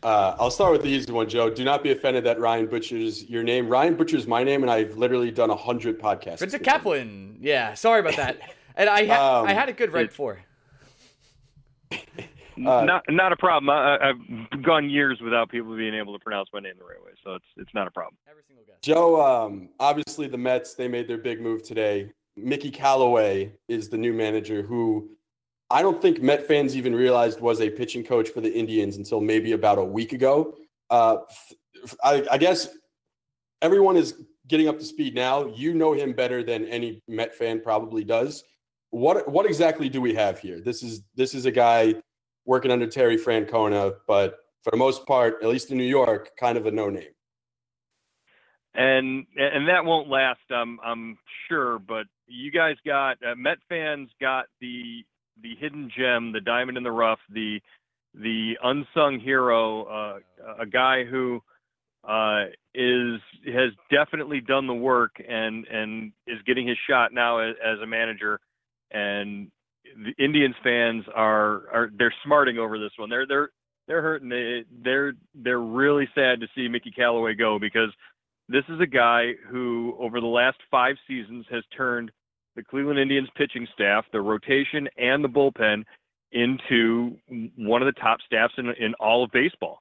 Uh, I'll start with the easy one, Joe. Do not be offended that Ryan butchers your name. Ryan butchers my name, and I've literally done a hundred podcasts. Vincent with him. Kaplan. Yeah, sorry about that. And I ha- Um, I had a good right before. Uh, not not a problem. I, I- I've gone years without people being able to pronounce my name the right way, so it's it's not a problem. Every single guest. Joe, um, obviously the Mets, they made their big move today. Mickey Callaway is the new manager who I don't think Met fans even realized was a pitching coach for the Indians until maybe about a week ago. Uh, I guess everyone is getting up to speed now. You know him better than any Met fan probably does. What what exactly do we have here? This is this is a guy working under Terry Francona, but for the most part, at least in New York, kind of a no name. And and that won't last, I'm I'm sure. But you guys got uh, Met fans got the the hidden gem, the diamond in the rough, the the unsung hero, uh, a guy who uh, is has definitely done the work and and is getting his shot now as, as a manager. And the Indians fans are are they're smarting over this one. They're they're they're hurting. They, they're they're really sad to see Mickey Callaway go because this is a guy who over the last five seasons has turned the Cleveland Indians pitching staff, the rotation and the bullpen into one of the top staffs in in all of baseball.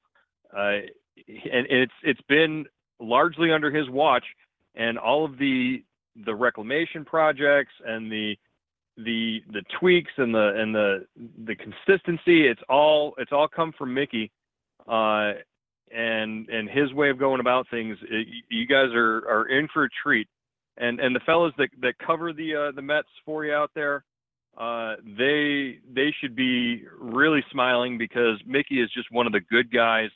Uh, and, and it's it's been largely under his watch, and all of the the reclamation projects and the the the tweaks and the and the the consistency it's all it's all come from Mickey uh and and his way of going about things it, you guys are are in for a treat and and the fellows that that cover the uh, the Mets for you out there uh they they should be really smiling because Mickey is just one of the good guys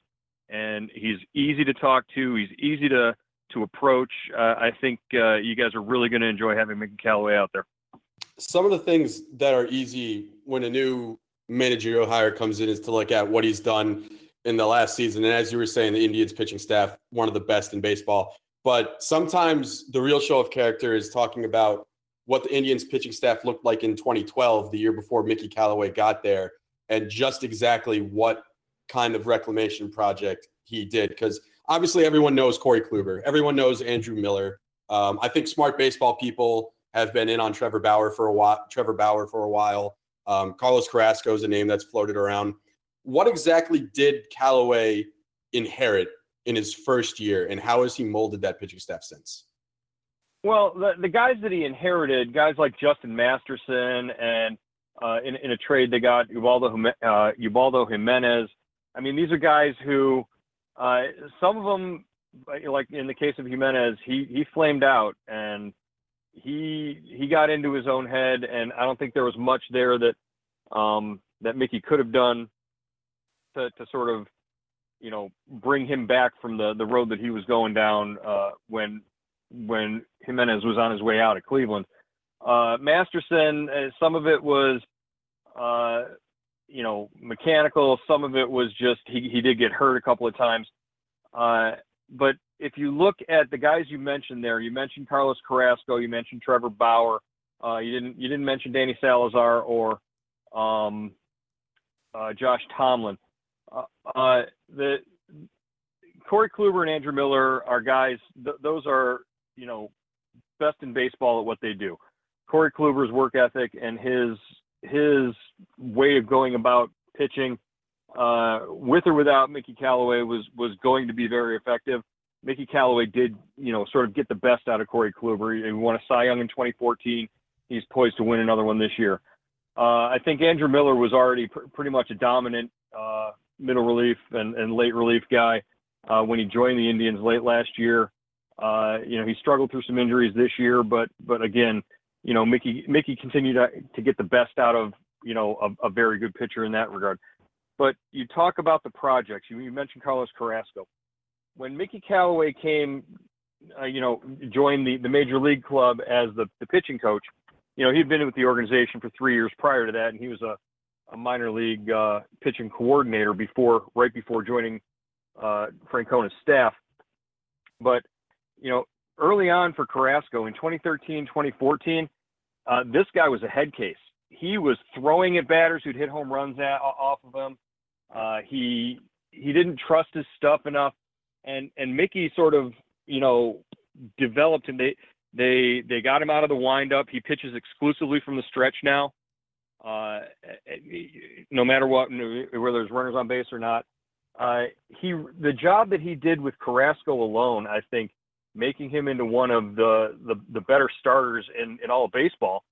and he's easy to talk to he's easy to to approach uh, I think uh, you guys are really going to enjoy having Mickey Callaway out there some of the things that are easy when a new managerial hire comes in is to look at what he's done in the last season. And as you were saying, the Indians pitching staff, one of the best in baseball. But sometimes the real show of character is talking about what the Indians pitching staff looked like in 2012, the year before Mickey Callaway got there, and just exactly what kind of reclamation project he did. Because obviously, everyone knows Corey Kluber, everyone knows Andrew Miller. Um, I think smart baseball people have been in on Trevor Bauer for a while. Trevor Bauer for a while. Um, Carlos Carrasco is a name that's floated around. What exactly did Callaway inherit in his first year, and how has he molded that pitching staff since? Well, the, the guys that he inherited, guys like Justin Masterson, and uh, in, in a trade they got Ubaldo, uh, Ubaldo Jimenez. I mean, these are guys who, uh, some of them, like in the case of Jimenez, he he flamed out and he he got into his own head, and I don't think there was much there that um, that Mickey could have done to to sort of you know bring him back from the the road that he was going down uh, when when Jimenez was on his way out of Cleveland. Uh, Masterson, uh, some of it was, uh, you know, mechanical. Some of it was just he, he did get hurt a couple of times. Uh, but if you look at the guys you mentioned there, you mentioned Carlos Carrasco, you mentioned Trevor Bauer. Uh, you didn't you didn't mention Danny Salazar or um, uh, Josh Tomlin. The Corey Kluber and Andrew Miller are guys. Th- those are you know, best in baseball at what they do. Corey Kluber's work ethic and his his way of going about pitching, uh, with or without Mickey Callaway, was was going to be very effective. Mickey Callaway did, you know, sort of get the best out of Corey Kluber. He won a Cy Young in 2014. He's poised to win another one this year. Uh, I think Andrew Miller was already pr- pretty much a dominant uh, middle relief and, and late relief guy uh, when he joined the Indians late last year. Uh, you know, he struggled through some injuries this year, but but again, you know, Mickey Mickey continued to, to get the best out of you know a, a, very good pitcher in that regard. But you talk about the projects. You, you mentioned Carlos Carrasco. When Mickey Callaway came, uh, you know, joined the, the major league club as the, the pitching coach, you know, he'd been with the organization for three years prior to that, and he was a, a minor league uh, pitching coordinator before, right before joining uh, Francona's staff. But you know, early on for Carrasco in 2013, 2014, uh, this guy was a head case. He was throwing at batters who'd hit home runs at, off of him. Uh, he he didn't trust his stuff enough, and and Mickey sort of you know developed him. They they they got him out of the windup. He pitches exclusively from the stretch now. Uh, no matter what, whether there's runners on base or not. Uh, he the job that he did with Carrasco alone, I think, making him into one of the the, the better starters in, in all of baseball.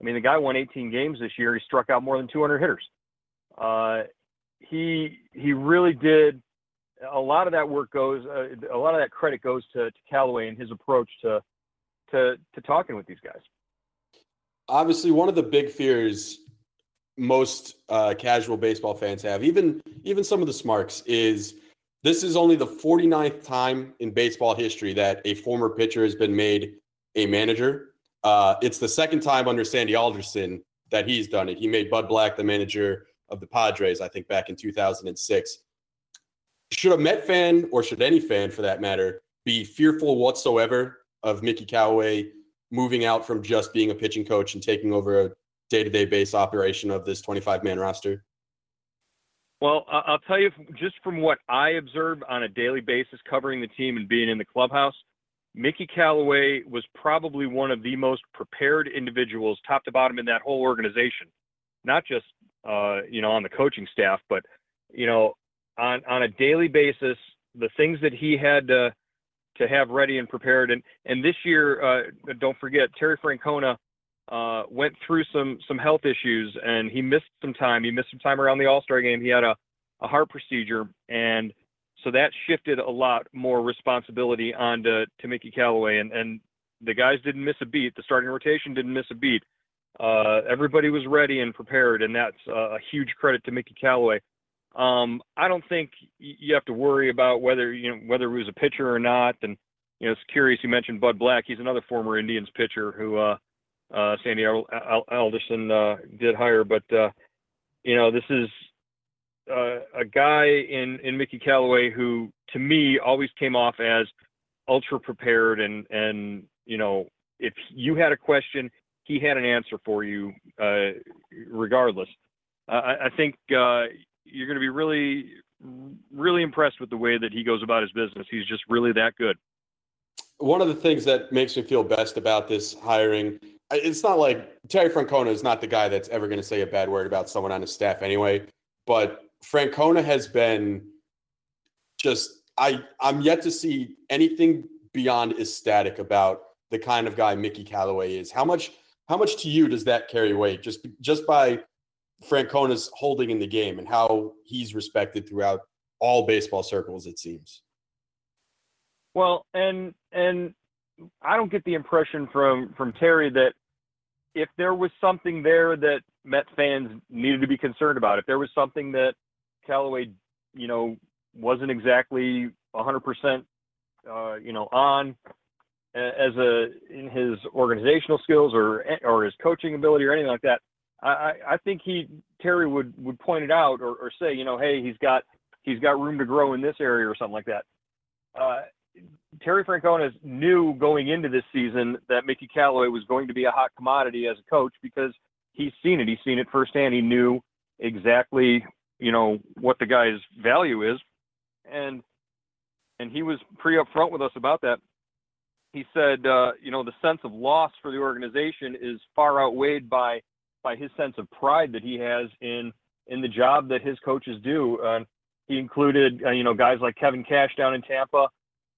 I mean, the guy won 18 games this year. He struck out more than 200 hitters. Uh, he he really did. A lot of that work goes. Uh, a lot of that credit goes to, to Callaway and his approach to to to talking with these guys. Obviously, one of the big fears most uh, casual baseball fans have, even even some of the smarks, is this is only the 49th time in baseball history that a former pitcher has been made a manager. Uh, it's the second time under Sandy Alderson that he's done it. He made Bud Black the manager of the Padres, I think, back in 2006. Should a Met fan, or should any fan for that matter, be fearful whatsoever of Mickey Callaway moving out from just being a pitching coach and taking over a day to day base operation of this 25 man roster? Well, I'll tell you just from what I observed on a daily basis covering the team and being in the clubhouse, Mickey Callaway was probably one of the most prepared individuals, top to bottom, in that whole organization. Not just uh, you know on the coaching staff, but you know on on a daily basis, the things that he had to to have ready and prepared. And and this year, uh, don't forget Terry Francona uh, went through some some health issues and he missed some time. He missed some time around the All Star game. He had a, a heart procedure, and so that shifted a lot more responsibility onto to Mickey Callaway. And and the guys didn't miss a beat. The starting rotation didn't miss a beat. Uh, everybody was ready and prepared, and that's a huge credit to Mickey Callaway. Um, I don't think you have to worry about whether you know whether he was a pitcher or not. And you know, it's curious. You mentioned Bud Black. He's another former Indians pitcher who uh, uh, Sandy Alderson uh, did hire. But uh, you know, this is uh, a guy in in Mickey Callaway who, to me, always came off as ultra prepared and and you know, if you had a question, he had an answer for you uh, regardless. I, I think uh, you're going to be really, really impressed with the way that he goes about his business. He's just really that good. One of the things that makes me feel best about this hiring, it's not like Terry Francona is not the guy that's ever going to say a bad word about someone on his staff anyway, but Francona has been just I I'm yet to see anything beyond ecstatic about the kind of guy Mickey Callaway is. How much how much to you does that carry weight just just by Francona's holding in the game and how he's respected throughout all baseball circles it seems. Well, and and I don't get the impression from from Terry that if there was something there that Met fans needed to be concerned about, if there was something that Callaway, you know, wasn't exactly 100%, uh, you know, on as a in his organizational skills or or his coaching ability or anything like that. I, I think he Terry would would point it out or, or say, you know, hey, he's got he's got room to grow in this area or something like that. Uh, Terry Francona knew going into this season that Mickey Callaway was going to be a hot commodity as a coach because he's seen it. He's seen it firsthand. He knew exactly, you know, what the guy's value is, and and he was pretty upfront with us about that. He said, uh, you know, the sense of loss for the organization is far outweighed by by his sense of pride that he has in in the job that his coaches do. Uh, he included, uh, you know, guys like Kevin Cash down in Tampa,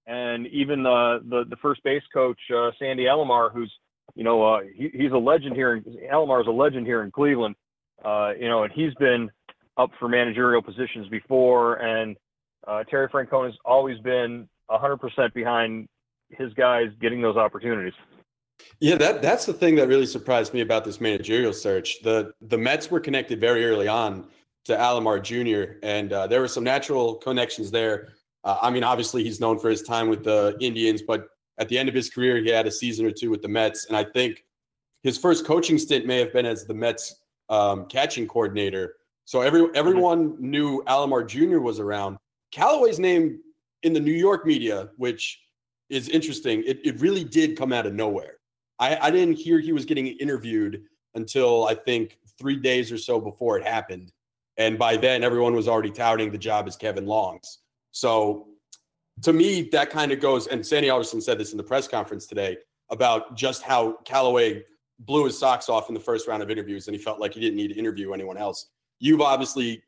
and even the the, the first base coach uh, Sandy Alomar, who's you know uh, he, he's a legend here. In, Alomar is a legend here in Cleveland. Uh, you know, and he's been up for managerial positions before, and uh, Terry has always been 100% behind his guys getting those opportunities. Yeah, that that's the thing that really surprised me about this managerial search. The the Mets were connected very early on to Alomar Jr. and uh, there were some natural connections there. Uh, I mean, obviously he's known for his time with the Indians, but at the end of his career, he had a season or two with the Mets, and I think his first coaching stint may have been as the Mets um, catching coordinator. So every everyone knew Alomar Jr. was around. Callaway's name in the New York media, which is interesting, it, it really did come out of nowhere. I, I didn't hear he was getting interviewed until I think three days or so before it happened. And by then, everyone was already touting the job as Kevin Long's. So to me, that kind of goes, and Sandy Alderson said this in the press conference today about just how Callaway blew his socks off in the first round of interviews and he felt like he didn't need to interview anyone else. You've obviously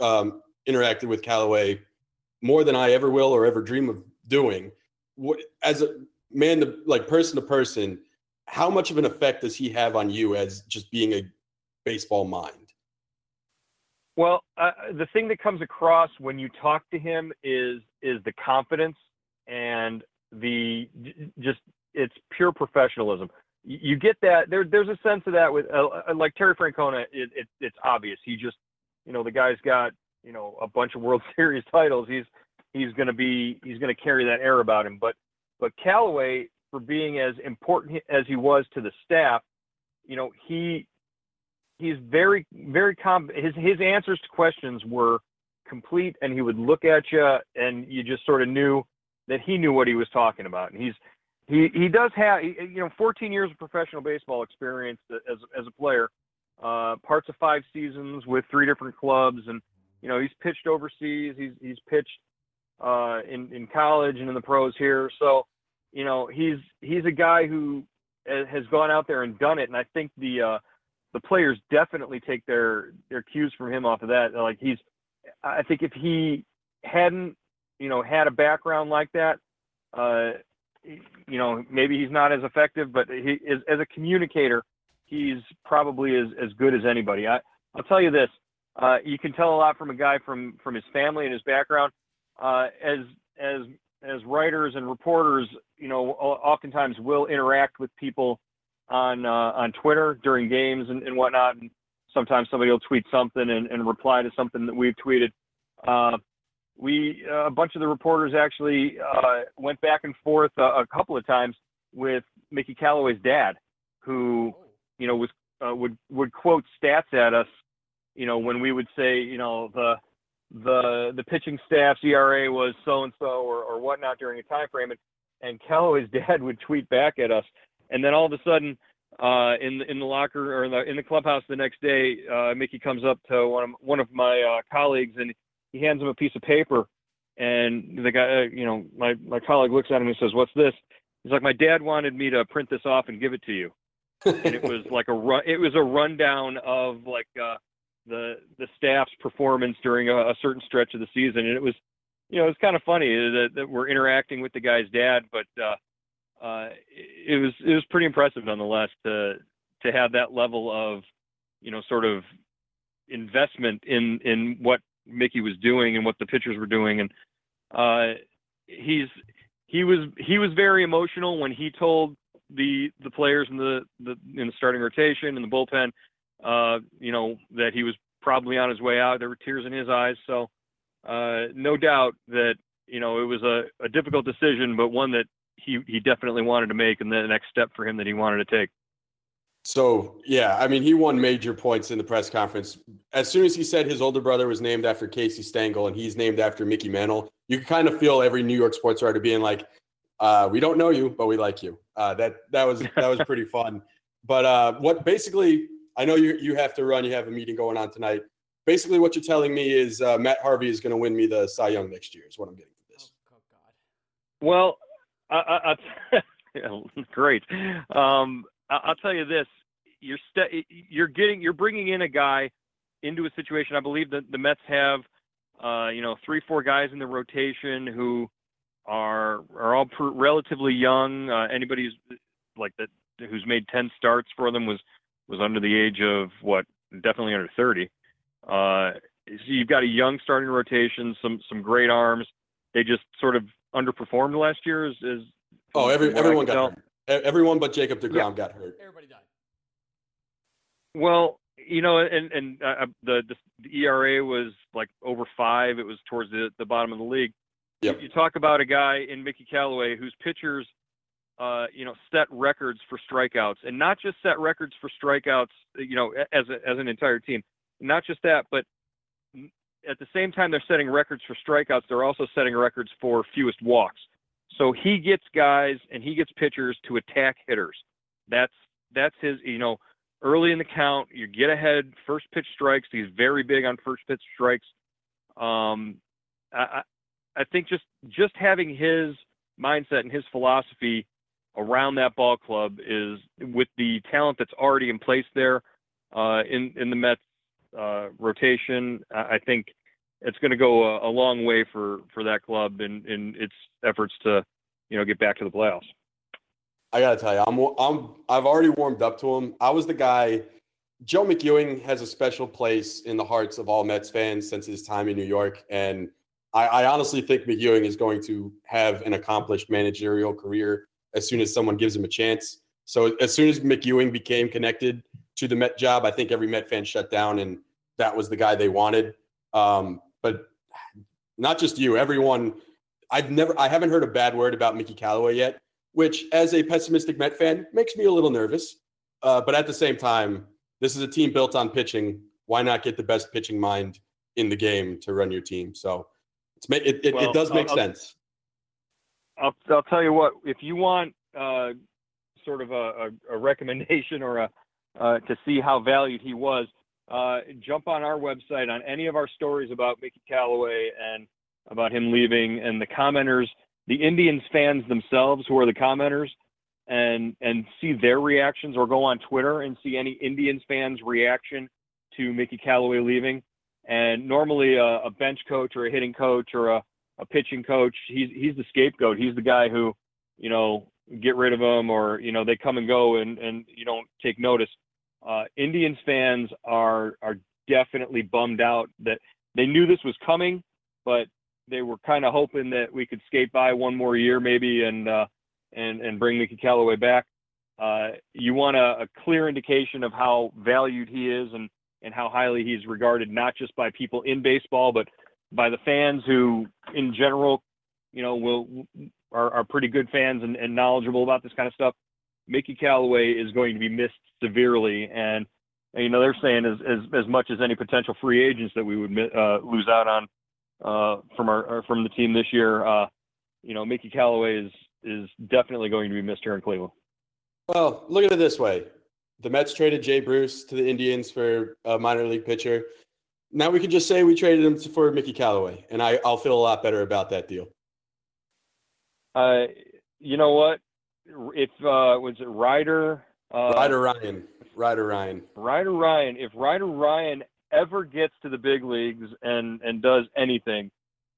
um, interacted with Callaway more than I ever will or ever dream of doing. What, as a man, to, like person to person, how much of an effect does he have on you as just being a baseball mind? Well, uh, the thing that comes across when you talk to him is is the confidence and the just it's pure professionalism. You get that there. There's a sense of that with uh, uh, like Terry Francona. It, it, it's obvious. He just you know the guy's got you know a bunch of World Series titles. He's he's going to be he's going to carry that air about him. But but Callaway for being as important as he was to the staff, you know, he he's very very com his his answers to questions were complete and he would look at you and you just sort of knew that he knew what he was talking about. And he's he he does have you know 14 years of professional baseball experience as as a player, uh, parts of five seasons with three different clubs, and you know he's pitched overseas. He's he's pitched uh, in in college and in the pros here. So you know, he's he's a guy who has gone out there and done it, and I think the uh, the players definitely take their their cues from him off of that. Like he's, I think if he hadn't, you know, had a background like that, uh, you know, maybe he's not as effective, but he is as a communicator, he's probably as as good as anybody. I I'll tell you this, uh, you can tell a lot from a guy from from his family and his background. Uh, as as as writers and reporters, you know, oftentimes will interact with people on uh, on Twitter during games and, and, whatnot. And sometimes somebody will tweet something and, and reply to something that we've tweeted. Uh, we uh, a bunch of the reporters actually uh, went back and forth a, a, couple of times with Mickey Callaway's dad, who you know was uh, would would quote stats at us. You know, when we would say, you know, the the the pitching staff's ERA was so and so or or whatnot during a time frame, and and Callaway's dad would tweet back at us, and then all of a sudden, uh, in the in the locker or in the, in the clubhouse the next day, uh, Mickey comes up to one of one of my uh, colleagues and he hands him a piece of paper, and the guy, uh, you know, my my colleague looks at him and says, "What's this?" He's like, "My dad wanted me to print this off and give it to you." and it was like a run. It was a rundown of like uh, the the staff's performance during a, a certain stretch of the season, and it was, you know, it's kind of funny that, that we're interacting with the guy's dad, but uh, uh, it was it was pretty impressive nonetheless to to have that level of you know sort of investment in in what Mickey was doing and what the pitchers were doing. And uh, he's he was he was very emotional when he told the the players in the, the in the starting rotation and the bullpen uh, you know that he was probably on his way out. There were tears in his eyes. So uh, no doubt that you know it was a, a difficult decision but one that he he definitely wanted to make and the next step for him that he wanted to take. So yeah, I mean he won major points in the press conference. As soon as he said his older brother was named after Casey Stengel and he's named after Mickey Mantle, you could kind of feel every New York sports writer being like, uh, "We don't know you, but we like you." Uh, that that was that was pretty fun. But uh, what basically, I know you you have to run. You have a meeting going on tonight. Basically, what you're telling me is uh, Matt Harvey is going to win me the Cy Young next year. Is what I'm getting from this. Oh, oh God. Well, I, I, great. Um, I, will tell you this: you're st- you're getting you're bringing in a guy into a situation. I believe that the Mets have, uh, you know, three four guys in the rotation who are are all pr- relatively young. Uh, anybody who's like that who's made ten starts for them was was under the age of what definitely under 30. Uh, so you've got a young starting rotation, some some great arms. They just sort of underperformed last year. Is, is oh, every, everyone got tell. hurt. Everyone but Jacob Degrom yeah. got hurt. Everybody died. Well, you know, and and uh, uh the, the, the ERA was like over five. It was towards the, the bottom of the league. Yep. You, you talk about a guy in Mickey Callaway whose pitchers, uh, you know, set records for strikeouts, and not just set records for strikeouts, you know, as a, as an entire team. Not just that, but at the same time they're setting records for strikeouts, they're also setting records for fewest walks. So he gets guys and he gets pitchers to attack hitters. That's that's his. You know, early in the count, you get ahead, first pitch strikes. He's very big on first pitch strikes. Um, I, I think just just having his mindset and his philosophy around that ball club is with the talent that's already in place there uh, in in the Mets uh, rotation. I think it's going to go a, a, long way for for that club in in its efforts to you know get back to the playoffs. I gotta tell you, I'm I'm I've already warmed up to him. I was the guy. Joe McEwing has a special place in the hearts of all Mets fans since his time in New York, and I, I honestly think McEwing is going to have an accomplished managerial career as soon as someone gives him a chance. So as soon as McEwing became connected to the Met job, I think every Met fan shut down, and that was the guy they wanted. Um, but not just you, everyone. I've never, I haven't heard a bad word about Mickey Callaway yet, which, as a pessimistic Met fan, makes me a little nervous. Uh, but at the same time, this is a team built on pitching. Why not get the best pitching mind in the game to run your team? So it's it, it, well, it does make I'll, sense. I'll, I'll tell you what, if you want uh, sort of a, a, a recommendation or a uh, to see how valued he was, uh, jump on our website on any of our stories about Mickey Callaway and about him leaving and the commenters, the Indians fans themselves who are the commenters and and see their reactions or go on Twitter and see any Indians fans reaction to Mickey Callaway leaving. And normally a, a bench coach or a hitting coach or a, a pitching coach, he's he's the scapegoat. He's the guy who, you know, get rid of him or, you know, they come and go and, and you don't take notice uh, Indians fans are are definitely bummed out that they knew this was coming, but they were kind of hoping that we could skate by one more year maybe and uh, and and bring Mickey Callaway back. Uh, you want a, a, clear indication of how valued he is and and how highly he's regarded, not just by people in baseball, but by the fans who, in general, you know, will are, are pretty good fans and, and knowledgeable about this kind of stuff. Mickey Callaway is going to be missed severely, and you know they're saying as as, as much as any potential free agents that we would uh, lose out on uh, from our from the team this year. Uh, you know, Mickey Callaway is is definitely going to be missed here in Cleveland. Well, look at it this way: The Mets traded Jay Bruce to the Indians for a minor league pitcher. Now we can just say we traded him for Mickey Callaway, and I, I'll feel a lot better about that deal. Uh, you know what? If uh, was it Ryder? Uh, Ryder Ryan. Ryder Ryan. Ryder Ryan. If Ryder Ryan ever gets to the big leagues and and does anything,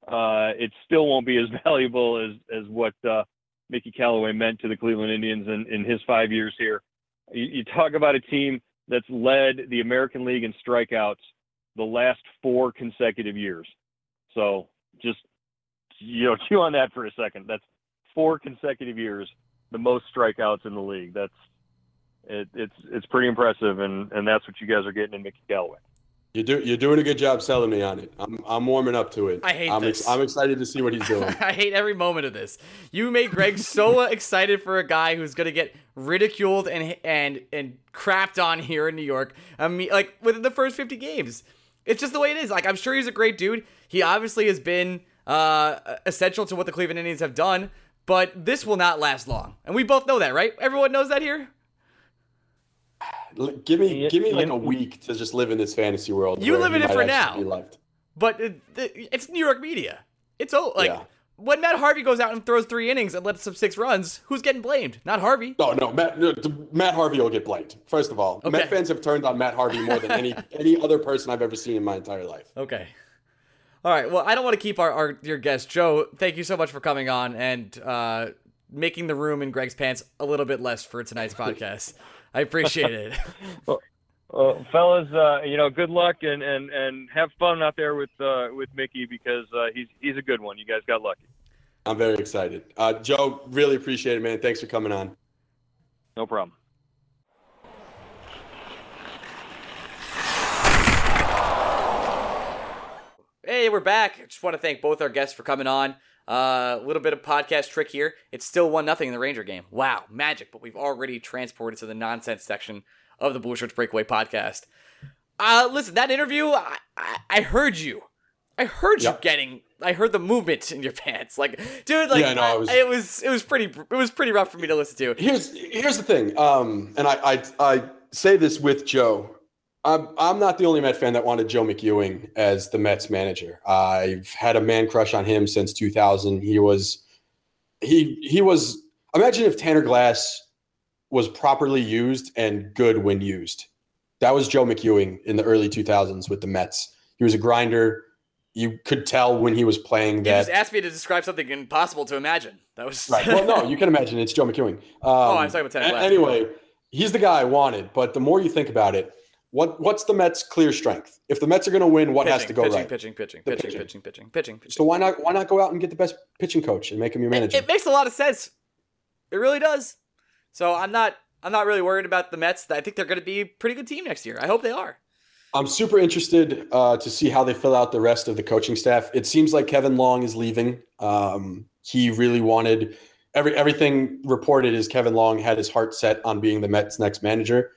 uh, it still won't be as valuable as as what uh, Mickey Callaway meant to the Cleveland Indians in, in his five years here. You, you talk about a team that's led the American League in strikeouts the last four consecutive years. So just you know chew on that for a second. That's four consecutive years, the most strikeouts in the league. That's it, it's it's pretty impressive, and and that's what you guys are getting in Mickey Callaway. You do you're doing a good job selling me on it. I'm I'm warming up to it. I hate I'm this. I'm excited to see what he's doing. I hate every moment of this. You make Greg so excited for a guy who's gonna get ridiculed and and and crapped on here in New York. I mean, like within the first 50 games. It's just the way it is. Like I'm sure he's a great dude. He obviously has been uh, essential to what the Cleveland Indians have done, but this will not last long, and we both know that, right? Everyone knows that here. Give me give me like a week to just live in this fantasy world. You live in it for now. be loved. But it, it- it's New York media. It's oh, like Yeah. when Matt Harvey goes out and throws three innings and lets up six runs, who's getting blamed? Not Harvey. No, no, Matt, no, Matt Harvey will get blamed. First of all, Okay. Met fans have turned on Matt Harvey more than any any other person I've ever seen in my entire life. Okay. All right. Well, I don't want to keep our, our dear guest Joe. Thank you so much for coming on and uh, making the room in Greg's pants a little bit less for tonight's podcast. I appreciate it. Well, fellas, uh, you know, good luck and, and, and have fun out there with uh, with Mickey because uh, he's he's a good one. You guys got lucky. I'm very excited. Uh, Joe, really appreciate it, man. Thanks for coming on. No problem. Hey, we're back. I Just want to thank both our guests for coming on. Uh, A little bit of podcast trick here. It's still one nothing in the Ranger game. Wow, magic! But we've already transported to the nonsense section of the Blue Shirts Breakaway podcast. Uh, listen, that interview, I, I, I heard you. I heard you getting. I heard the movement in your pants. Like, dude, like, Yeah, no, I- it was- it was, it was pretty, it was pretty rough for me to listen to. Here's here's the thing, um, and I, I I say this with Joe. I'm I'm not the only Met fan that wanted Joe McEwing as the Mets manager. I've had a man crush on him since 2000. He was he he was. Imagine if Tanner Glass was properly used and good when used. That was Joe McEwing in the early 2000s with the Mets. He was a grinder. You could tell when he was playing that. You just asked me to describe something impossible to imagine. That was Right. Well, no, you can imagine it's Joe McEwing. Um, Oh, I was talking about Tanner Glass. Anyway, he's the guy I wanted. But the more you think about it, what what's the Mets' clear strength? If the Mets are going to win, what has to go pitching, right? Pitching, pitching, The pitching, pitching. pitching, pitching, pitching, pitching. So why not why not go out and get the best pitching coach and make him your It, manager? it makes a lot of sense. It really does. So I'm not I'm not really worried about the Mets. I think they're going to be a pretty good team next year. I hope they are. I'm super interested uh, to see how they fill out the rest of the coaching staff. It seems like Kevin Long is leaving. Um, he really wanted every everything reported is Kevin Long had his heart set on being the Mets' next manager.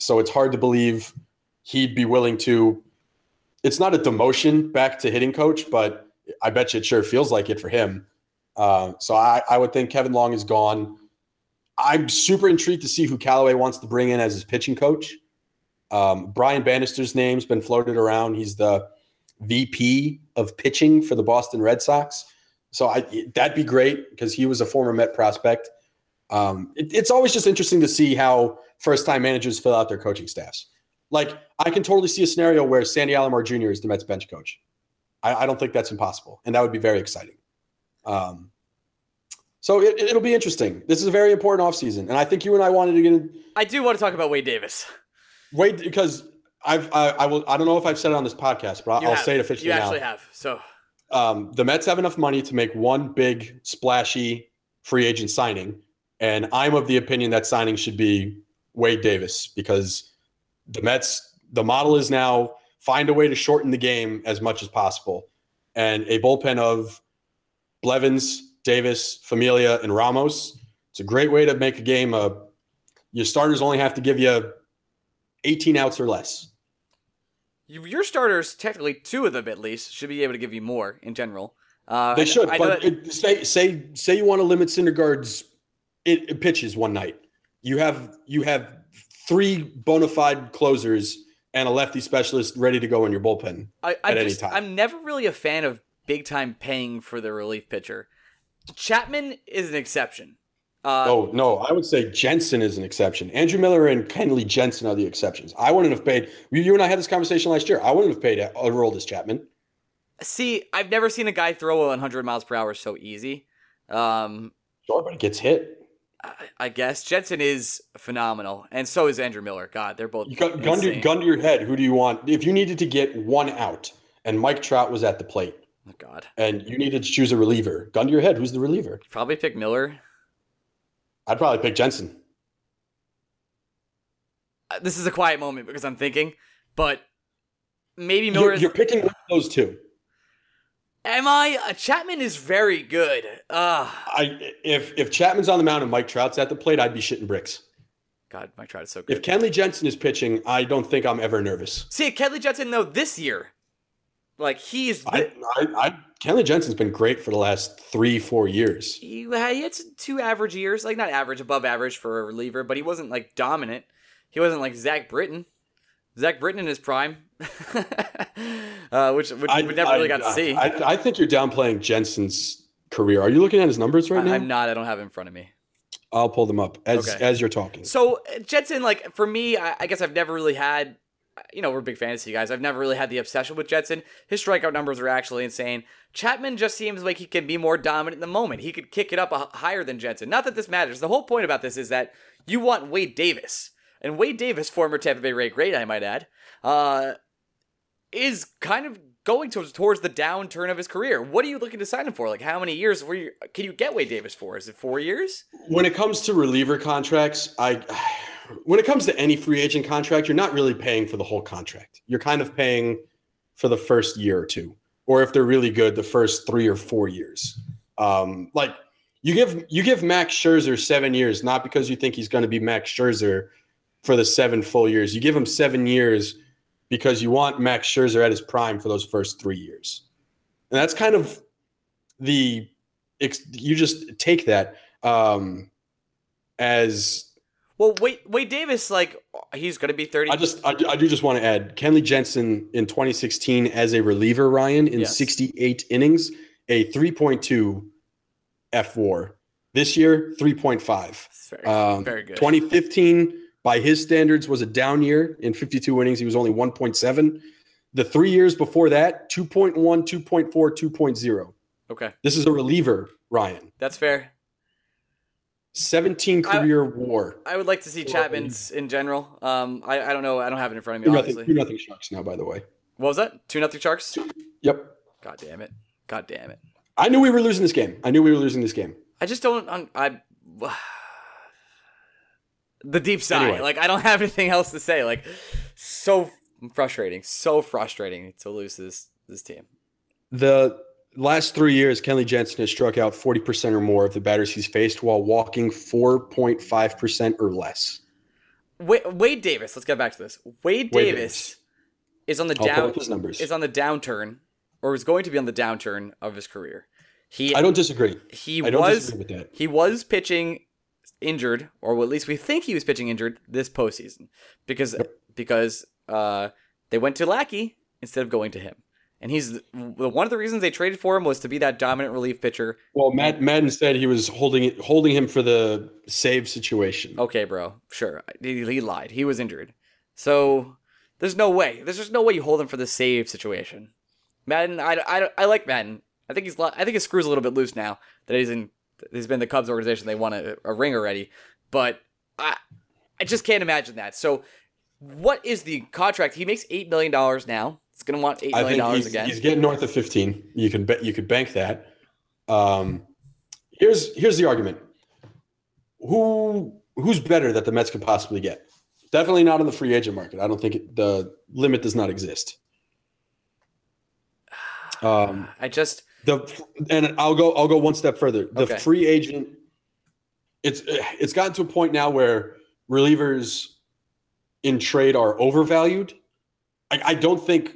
So it's hard to believe he'd be willing to. It's not a demotion back to hitting coach, but I bet you it sure feels like it for him. Uh, so I, I would think Kevin Long is gone. I'm super intrigued to see who Callaway wants to bring in as his pitching coach. Um, Brian Bannister's name's been floated around. He's the VP of pitching for the Boston Red Sox. So I, that'd be great because he was a former Met prospect. Um, it- it's always just interesting to see how first-time managers fill out their coaching staffs. Like I can totally see a scenario where Sandy Alomar Jr. is the Mets bench coach. I, I don't think that's impossible, and that would be very exciting. Um, so it, it'll be interesting. This is a very important offseason, and I think you and I wanted to get in, I do want to talk about Wade Davis. Wait, because I've I, I will I don't know if I've said it on this podcast, but You I'll have. say it officially You now. actually have. So Um, the Mets have enough money to make one big splashy free agent signing, and I'm of the opinion that signing should be Wade Davis because the Mets the model is now find a way to shorten the game as much as possible, and a bullpen of Blevins, Davis, Familia, and Ramos. It's a great way to make a game. Uh, your starters only have to give you 18 outs or less. your starters, technically two of them at least, should be able to give you more in general. Uh, They should, I know but that- it, say say say you want to limit Syndergaard's it, it pitches one night. You have you have three bona fide closers and a lefty specialist ready to go in your bullpen. I, at I'm any just, time. I'm never really a fan of big time paying for the relief pitcher. Chapman is an exception. Uh, oh no, I would say Jansen is an exception. Andrew Miller and Kenley Jansen are the exceptions. I wouldn't have paid. You and I had this conversation last year. I wouldn't have paid a Aroldis Chapman. See, I've never seen a guy throw 100 miles per hour so easy. Um, Sure, but it gets hit. I, I guess Jansen is phenomenal, and so is Andrew Miller. God, they're both You got gun to, gun to your head. Who do you want? If you needed to get one out, and Mike Trout was at the plate, Oh God, and you needed to choose a reliever, gun to your head. Who's the reliever? probably pick Miller. I'd probably pick Jansen. Uh, This is a quiet moment because I'm thinking, but maybe You're, Miller. is- you're picking one of those two. Am I? Uh, Chapman is very good. Uh, I if if Chapman's on the mound and Mike Trout's at the plate, I'd be shitting bricks. God, Mike Trout is so good. If Kenley Jansen is pitching, I don't think I'm ever nervous. See, Kenley Jansen though this year, like he's I, I, I Kenley Jansen's been great for the last three, four years. he had two average years, like not average, above average for a reliever, but he wasn't like dominant. He wasn't like Zach Britton. Zach Britton in his prime, uh, which which I we never really got to see. I, I think you're downplaying Jansen's career. Are you looking at his numbers right now? I'm not. I don't have it in front of me. I'll pull them up as Okay. as you're talking. So Jansen, like for me, I, I guess I've never really had. You know, we're big fantasy guys. I've never really had the obsession with Jansen. His strikeout numbers are actually insane. Chapman just seems like he can be more dominant in the moment. He could kick it up a, higher than Jansen. Not that this matters. The whole point about this is that you want Wade Davis, and Wade Davis, former Tampa Bay Ray great, I might add, uh, is kind of going towards towards the downturn of his career. What are you looking to sign him for? Like, how many years were you, can you get Wade Davis for? Is it four years? when it comes to reliever contracts, I when it comes to any free agent contract, you're not really paying for the whole contract. You're kind of paying for the first year or two, or if they're really good, the first three or four years. Um, like you give you give Max Scherzer seven years, not because you think he's going to be Max Scherzer for the seven full years. You give him seven years because you want Max Scherzer at his prime for those first three years, and that's kind of the you just take that um, as Well, wait, Wade Davis, like, he's going to be 30. I just I, I do just want to add Kenley Jansen in 2016 as a reliever, Ryan in Yes. 68 innings, a 3.2 F WAR. This year, 3.5. Very, Um, very good. 2015, by his standards, was a down year. In 52 innings, he was only 1.7. The three years before that, 2.1, 2.4, 2.0. Okay, This is a reliever, Ryan. that's fair. 17 I- career WAR. I would like to see Well, Chapman's in general. Um, I, I don't know. I don't have it in front of Two me, nothing, obviously. two nothing Sharks now, by the way. What was that? Two nothing Sharks. Yep. God damn it. God damn it. I knew we were losing this game. I knew we were losing this game. I just don't. un- I. The deep sigh. Anyway. Like I don't have anything else to say. Like so frustrating. So frustrating to lose this this team. The last three years, Kenley Jansen has struck out 40% or more of the batters he's faced while walking 4.5% or less. Wade, Wade Davis. Let's get back to this. Wade, Wade Davis, Davis. is on the down. up his numbers. Is on the downturn, or is going to be on the downturn of his career. He I don't disagree. he I don't was disagree with that. he was pitching injured, or at least we think he was pitching injured this postseason because because uh, they went to Lackey instead of going to him, and he's one of the reasons they traded for him was to be that dominant relief pitcher. Well, Matt Maddon said he was holding holding him for the save situation. Okay, bro, sure, he, he lied. He was injured, so there's no way. There's just no way you hold him for the save situation. Maddon, I, I, I like Maddon. I think he's I think his screw's a little bit loose now that he's in. He's been the Cubs organization. They won a, a ring already, but I I just can't imagine that. So, what is the contract? He makes eight million dollars now. It's gonna want eight million dollars again. he's getting north of 15. You can bet you could bank that. Um, here's here's the argument. Who who's better that the Mets could possibly get? Definitely not on the free agent market. I don't think it, the limit does not exist. Um, I just the and I'll go I'll go one step further. The Okay. free agent it's it's gotten to a point now where relievers in trade are overvalued. I, I don't think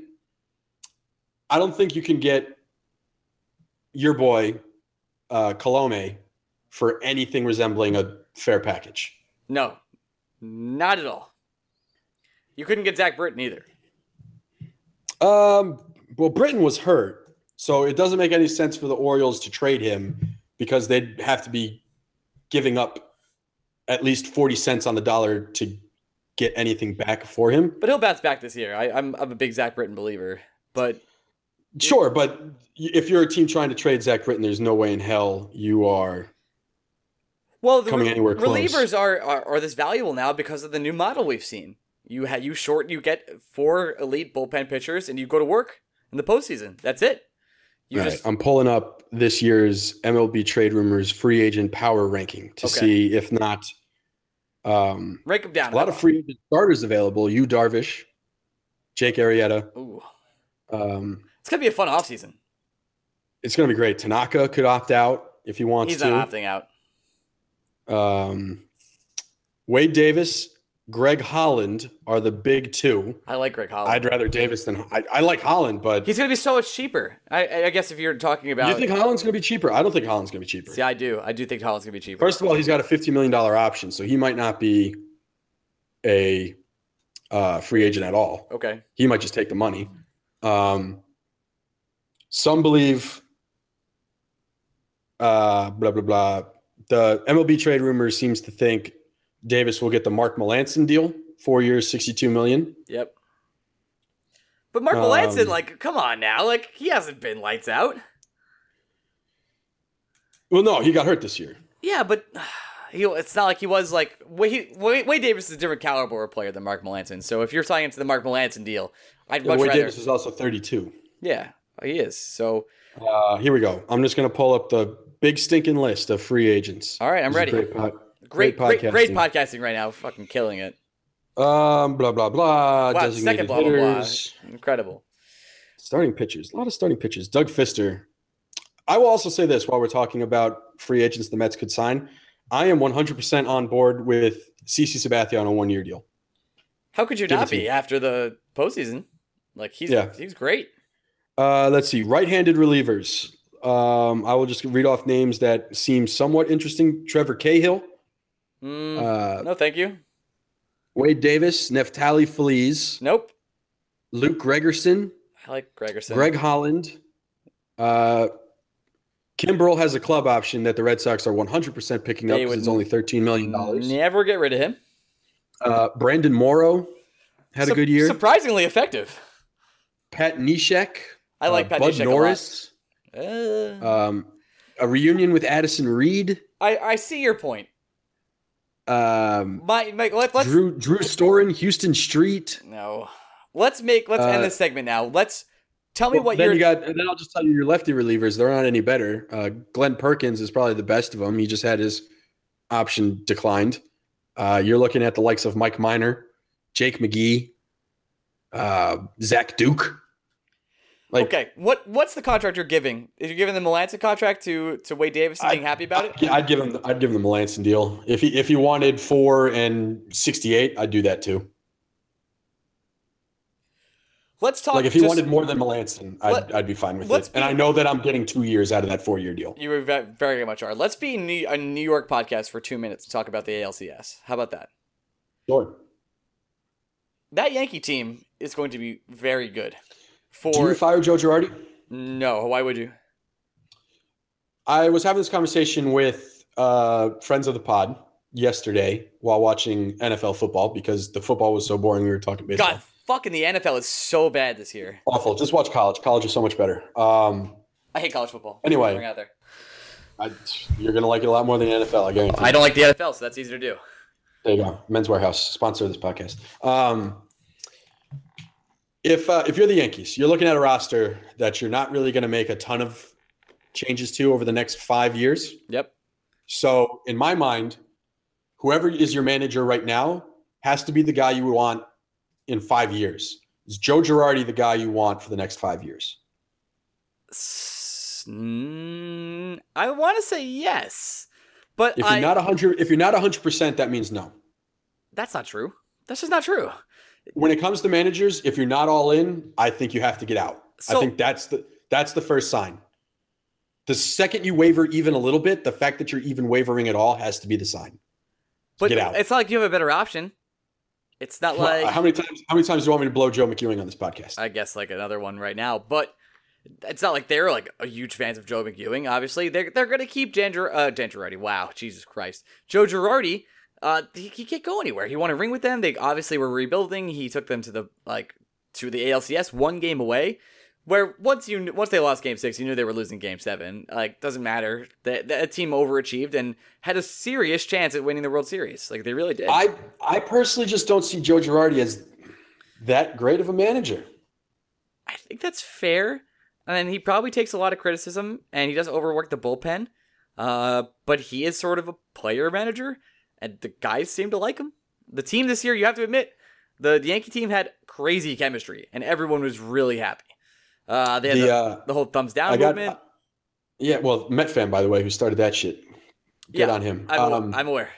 I don't think you can get your boy uh Colome for anything resembling a fair package. no, not at all. You couldn't get Zach Britton either. Um, well, Britton was hurt, so it doesn't make any sense for the Orioles to trade him because they'd have to be giving up at least forty cents on the dollar to get anything back for him. But he'll bounce back this year. I, I'm I'm a big Zach Britton believer. But Sure, but if you're a team trying to trade Zach Britton, there's no way in hell you are. well, the Coming re- anywhere close. relievers are, are are this valuable now because of the new model we've seen. You ha- you short you get four elite bullpen pitchers and you go to work in the postseason. That's it. You All right, just I'm pulling up this year's MLB trade rumors free agent power ranking to Okay. see if not. Um, rank them down. a lot of free agent starters available. You Darvish, Jake Arrieta. Ooh, Um, it's gonna be a fun offseason. it's going to be great. Tanaka could opt out if he wants He's to. not opting out. Um, Wade Davis, Greg Holland are the big two. I like Greg Holland. I'd rather Davis than I, I like Holland, but He's gonna be so much cheaper. I, I guess if you're talking about, you think Holland's going to be cheaper? I don't think Holland's going to be cheaper. see, I do. I do think Holland's gonna be cheaper. First of all, he's got a fifty million dollar option, so he might not be a uh, free agent at all. okay. He might just take the money. Um, some believe, uh, blah blah blah. The MLB trade rumors seems to think Davis will get the Mark Melancon deal, four years, sixty-two million. Yep. But Mark Melancon, Um, like, come on now, like he hasn't been lights out. Well, no, he got hurt this year. Yeah, but he, it's not like he was like Wade Davis is a different caliber of player than Mark Melancon. So if you're signing into the Mark Melancon deal, I'd And much Wade rather. Davis is also thirty-two. Yeah, he is. So Uh, here we go. I'm just going to pull up the big stinking list of free agents. all right, I'm This ready. Great, Great, great, podcasting. great podcasting right now. Fucking killing it. Um, blah blah blah. Wow, second blah blah blah. Incredible. Starting pitchers. A lot of starting pitchers. Doug Fister. I will also say this while we're talking about free agents the Mets could sign. I am 100% on board with CC Sabathia on a one-year deal. How could you Give not be after the postseason? Like he's Yeah. he's great. Uh, let's see. Right-handed relievers. Um, I will just read off names that seem somewhat interesting. Trevor Cahill, Mm, uh, no, thank you. Wade Davis, Neftali Feliz, Nope. Luke Gregerson, I like Gregerson. Greg Holland. Uh, Kimbrel has a club option that the Red Sox are 100% picking up because it's only $13 million. Never get rid of him. Uh, Brandon Morrow had a good year. Surprisingly effective. Pat Neshek. I like uh, Pat Bud Neshek a lot. Norris. Uh, Um, a reunion with Addison Reed. I, I see your point. Um, My, my let, let's Drew Drew Storen, Huston Street. no. Let's make let's end Uh, this segment now. Let's tell me Well, what then you're you got, and then I'll just tell you your lefty relievers. They're not any better. Uh, Glen Perkins is probably the best of them. He just had his option declined. Uh, you're looking at the likes of Mike Minor, Jake McGee, uh, Zach Duke. Like, okay. What what's the contract you're giving? Is you giving the Melancon contract to to Wade Davis and being happy about it? I'd give him. I'd give him the Melancon deal. If he if he wanted four and sixty eight, I'd do that too. Let's talk. Like if he just- wanted more than Melancon, I'd, Let- I'd be fine with it. And I know that I'm getting two years out of that four year deal. You very much are. Let's be New- a New York podcast for two minutes to talk about the ALCS. How about that? Sure. That Yankee team is going to be very good. Do you fire Joe Girardi? no, why would you? I was having this conversation with uh, friends of the pod yesterday while watching NFL football because the football was so boring. We were talking baseball. God, fucking the NFL is so bad this year. Awful. Just watch college. College is so much better. Um, I hate college football. Anyway. Bring it out there. I, you're gonna like it a lot more than the NFL. I guarantee. I don't like the NFL, so that's easy to do. There you go. Men's Warehouse sponsor of this podcast. Um, if uh, if you're the Yankees, you're looking at a roster that you're not really going to make a ton of changes to over the next five years. Yep. So in my mind, whoever is your manager right now has to be the guy you want in five years. Is Joe Girardi the guy you want for the next five years? Mm, I want to say yes, but If you're I, not hundred, if you're not hundred percent, that means no. that's not true. That's just not true. When it comes to managers, if you're not all in, I think you have to get out. So- I think that's the that's the first sign. The second you waver even a little bit, the fact that you're even wavering at all has to be the sign. But get out. it's not like you have a better option. It's not Well, like how many times? How many times do you want me to blow Joe McEwing on this podcast? I guess like another one right now, but it's not like they're like a huge fans of Joe McEwing. Obviously, they're they're gonna keep Dan, Gir- uh, Dan Girardi. Wow, Jesus Christ, Joe Girardi. Uh, he, he can't go anywhere. He won a ring with them. They obviously were rebuilding. He took them to the like to the ALCS, one game away. Where once you once they lost Game Six, you knew they were losing Game Seven. Like doesn't matter. That that team overachieved and had a serious chance at winning the World Series. Like they really did. I I personally just don't see Joe Girardi as that great of a manager. I think that's fair. And he probably takes a lot of criticism and he does overwork the bullpen. Uh, but he is sort of a player manager, and the guys seem to like him. The team this year, you have to admit, the, the Yankee team had crazy chemistry, and everyone was really happy. Uh, they had the, The, uh, the whole thumbs down I got, movement. yeah, well, Met fan by the way, who started that shit. Get Yeah, on him. I'm, Um, I'm aware.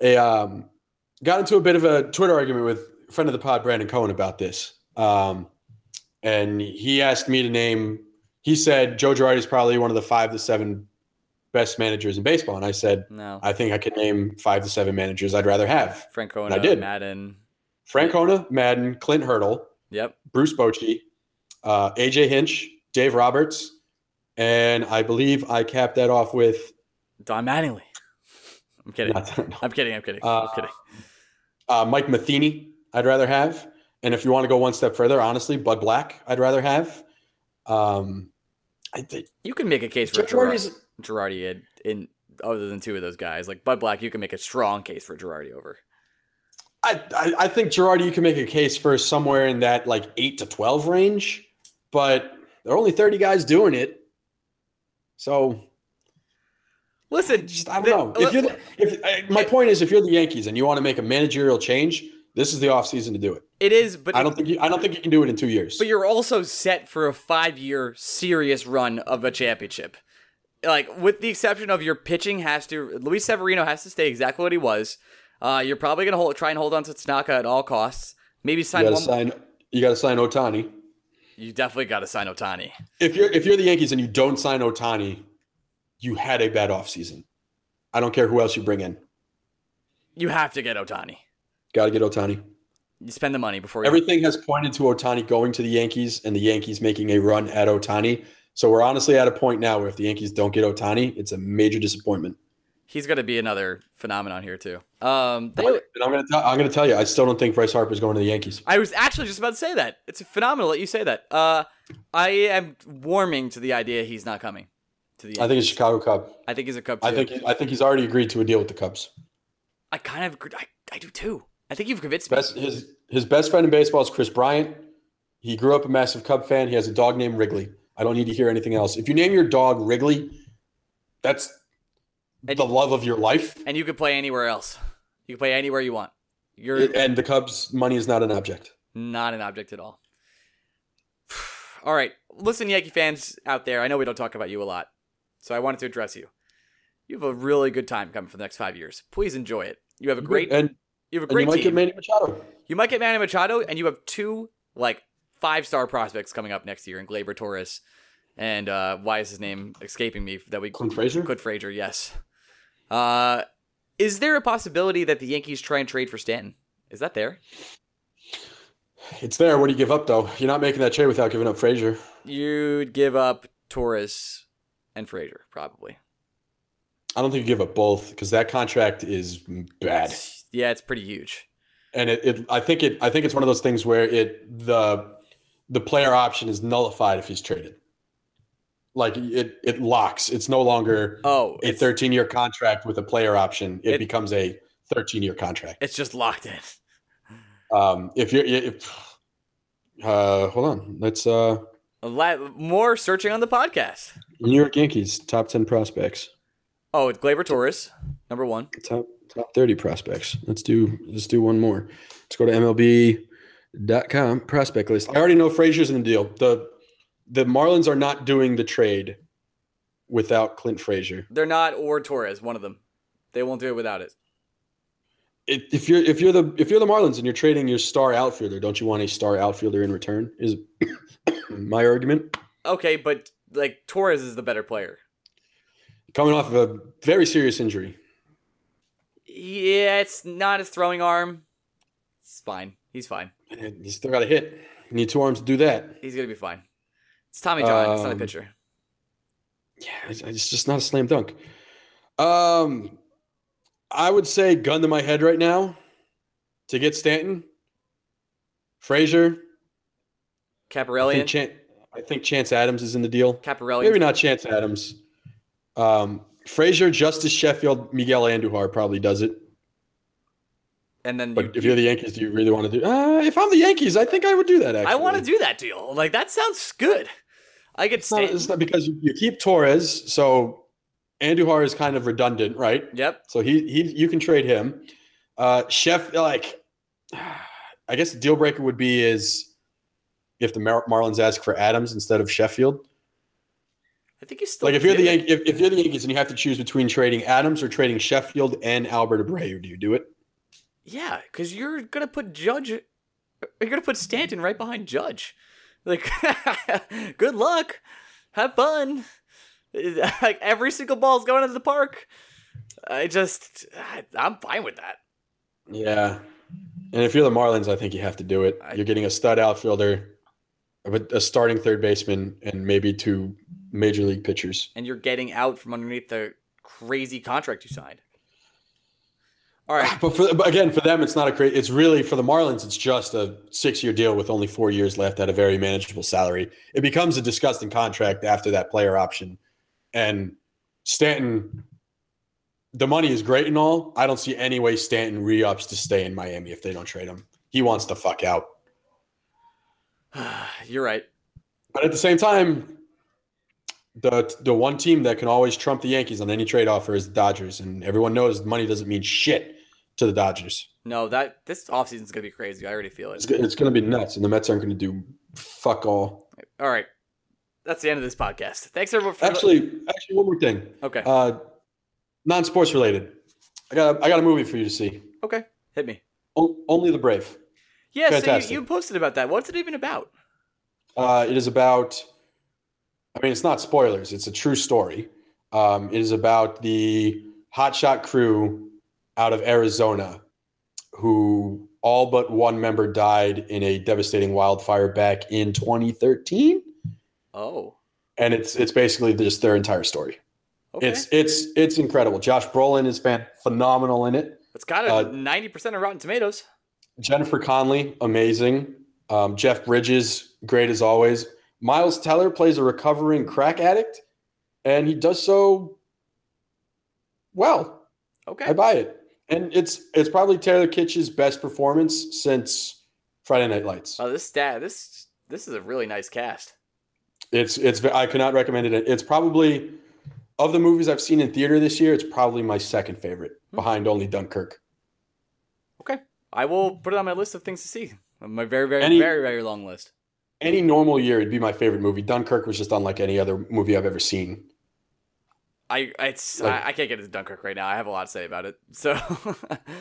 a um, got into a bit of a Twitter argument with a friend of the pod, Brandon Cohen, about this. Um, and he asked me to name. He said Joe Girardi is probably one of the five to seven best managers in baseball, and I said No, I think I could name five to seven managers I'd rather have. Francona, I did. Maddon. Frank Hona, Maddon, Clint Hurdle, Yep. Bruce Bochy, uh, AJ Hinch, Dave Roberts, and I believe I capped that off with. Don Mattingly. I'm kidding. Not, I'm kidding. I'm kidding. Uh, I'm kidding. uh, Mike Matheny, I'd rather have. And if you want to go one step further, honestly, Bud Black, I'd rather have. Um, I think You can make a case for. Girardi's- Girardi in, in other than two of those guys. Like Bud Black, you can make a strong case for Girardi over. I, I, I think Girardi, you can make a case for somewhere in that like eight to twelve range, but there are only thirty guys doing it. So Listen, just I don't the- know. If you're the, if uh, my point is, if you're the Yankees and you want to make a managerial change, this is the offseason to do it. it is, but I don't think you, I don't think you can do it in two years. But you're also set for a five-year serious run of a championship. Like with the exception of your pitching has to, Luis Severino has to stay exactly what he was. Uh, you're probably gonna hold, try and hold on to Tanaka at all costs. Maybe you sign got to one. sign. You got to sign Ohtani. You definitely got to sign Ohtani. if you're if you're the Yankees and you don't sign Ohtani, you had a bad offseason. I don't care who else you bring in. You have to get Ohtani. Got to get Ohtani. You spend the money before you. Everything has pointed to Ohtani going to the Yankees and the Yankees making a run at Ohtani. So we're honestly at a point now where if the Yankees don't get Ohtani, it's a major disappointment. He's gonna be another phenomenon here too. Um, they, I'm gonna tell, I'm gonna tell you, I still don't think Bryce Harper is going to the Yankees. I was actually just about to say that. It's phenomenal that you say that. Uh, I am warming to the idea he's not coming to the. I think it's Chicago Cub. I think he's a Cub. Too. I think I think he's already agreed to a deal with the Cubs. I kind of agree. I, I do too. I think you've convinced me. His his best friend in baseball is Kris Bryant. He grew up a massive Cub fan. He has a dog named Wrigley. I don't need to hear anything else. If you name your dog Wrigley, that's And- the love of your life. and you can play anywhere else. You can play anywhere you want. You're And the Cubs' money is not an object. not an object at all. all right, listen, Yankee fans out there. I know we don't talk about you a lot, so I wanted to address you. You have a really good time coming for the next five years. Please enjoy it. You have a great, and, you have a and you might team. get Manny Machado. You might get Manny Machado, and you have two like five star prospects coming up next year in Gleyber Torres and uh, why is his name escaping me? That we Clint Frazier? Clint Frazier, yes. Uh, is there a possibility that the Yankees try and trade for Stanton? Is that there? It's there. What do you give up though? You're not making that trade without giving up Frazier. You'd give up Torres and Frazier, probably. I don't think you give up both because that contract is bad. Yeah, it's pretty huge. and it, it I think it I think it's one of those things where it the the player option is nullified if he's traded. Like it it locks. It's no longer Oh, a 13 year contract with a player option. It, It- becomes a 13 year contract. it's just locked in. Um, if you're if uh, hold on, let's uh, A lot more searching on the podcast. New York Yankees top 10 prospects, Oh, it's Gleyber Torres, number one. top top 30 prospects. Let's do let's do one more. Let's go to MLB.com prospect list. I already know Frazier's in the deal. The the Marlins are not doing the trade without Clint Frazier. They're not or Torres, one of them. They won't do it without it. If if you're if you're the if you're the Marlins and you're trading your star outfielder, don't you want a star outfielder in return? Is my argument. Okay, but like Torres is the better player. Coming off of a very serious injury. Yeah, it's not his throwing arm. It's fine. He's fine. And He's still got a hit. You need two arms to do that. He's gonna be fine. It's Tommy John. it's not a Um, pitcher. Yeah, it's, it's just not a slam dunk. Um, I would say gun to my head right now to get Stanton, Frazier. I Caparelli. think, Chan- I think Chance Adams is in the deal. Caparelli. Maybe not Chance Adams. Um, Frazier, Justus Sheffield, Miguel Andujar probably does it. And then But you- if you're the Yankees, do you really want to do? Uh, if I'm the Yankees, I think I would do that. Actually, I want to do that deal. Like that sounds good. I get It's not, it's not because you, you keep Torres, so Andujar is kind of redundant, right? Yep. So he he you can trade him. Uh Chef like I guess the deal breaker would be is if the Mar- Marlins ask for Adams instead of Sheffield. I think he's still Like if you're the. Yan- if, if you're the Yankees and you have to choose between trading Adams or trading Sheffield and Albert Abreu, do you do it? Yeah, because you're gonna put Judge. You're gonna put Stanton right behind Judge. Like, good luck. Have fun. Like every single ball's going into the park. I just, I, I'm fine with that. Yeah. And if you're the Marlins, I think you have to do it. You're getting a stud outfielder, a starting third baseman, and maybe two major league pitchers. And you're getting out from underneath the crazy contract you signed. All right. But, for, but again, for them, it's not a great. It's really for the Marlins. It's just a six-year deal with only four years left at a very manageable salary. It becomes a disgusting contract after that player option, and Stanton. The money is great and all. I don't see any way Stanton re-ups to stay in Miami if they don't trade him. He wants to fuck out. You're right. But at the same time, the the one team that can always trump the Yankees on any trade offer is the Dodgers, and everyone knows money doesn't mean shit to the Dodgers. No, that this offseason is gonna be crazy. I already feel it. go- it's going to be nuts, and the Mets aren't going to do fuck all. All right. That's the end of this podcast. Thanks everyone for Actually, actually, one more thing, Okay. uh, non-sports related. I got a, I got a movie for you to see. okay. Hit me. O- Only the Brave. Yeah, so you, you posted about that. What's it even about? Uh, it is about. I mean, it's not spoilers. It's a true story. Um, it is about the hotshot crew out of Arizona, who all but one member died in a devastating wildfire back in 2013, Oh. and it's it's basically just their entire story. Okay. It's it's it's incredible. Josh Brolin is fan- phenomenal in it. it's got a uh, 90% of Rotten Tomatoes. Jennifer Connelly, amazing. Um, Jeff Bridges, great as always. Miles Teller plays a recovering crack addict, and he does so well. Okay. I buy it, and it's it's probably Taylor Kitsch's best performance since Friday Night Lights. Oh, this stat this this is a really nice cast. It's it's I cannot recommend it. It's probably of the movies I've seen in theater this year. It's probably my second favorite, hmm. behind only Dunkirk. Okay. I will put it on my list of things to see. My very, very, Any- very, very long list. Any normal year, it'd be my favorite movie. Dunkirk was just unlike any other movie I've ever seen. I it's Like- I, I can't get into Dunkirk right now. I have a lot to say about it. So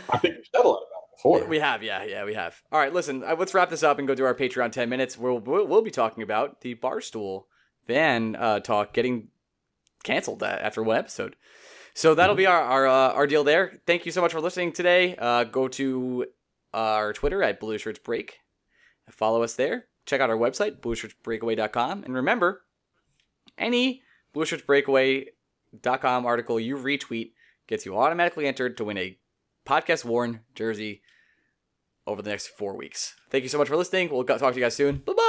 I think we've said a lot about it before. we have, yeah, yeah, we have. All right, listen, uh, let's wrap this up and go do our Patreon ten minutes. We'll we'll, we'll be talking about the Barstool fan uh, talk getting canceled uh, after one episode. So that'll be our our, uh, our deal there. Thank you so much for listening today. Uh, go to our Twitter at Blue Shirts Break. Follow us there. Check out our website, blueshirtsbreakaway.com. And remember, any blueshirtsbreakaway.com article you retweet gets you automatically entered to win a podcast worn jersey over the next four weeks. Thank you so much for listening. We'll talk to you guys soon. Bye bye.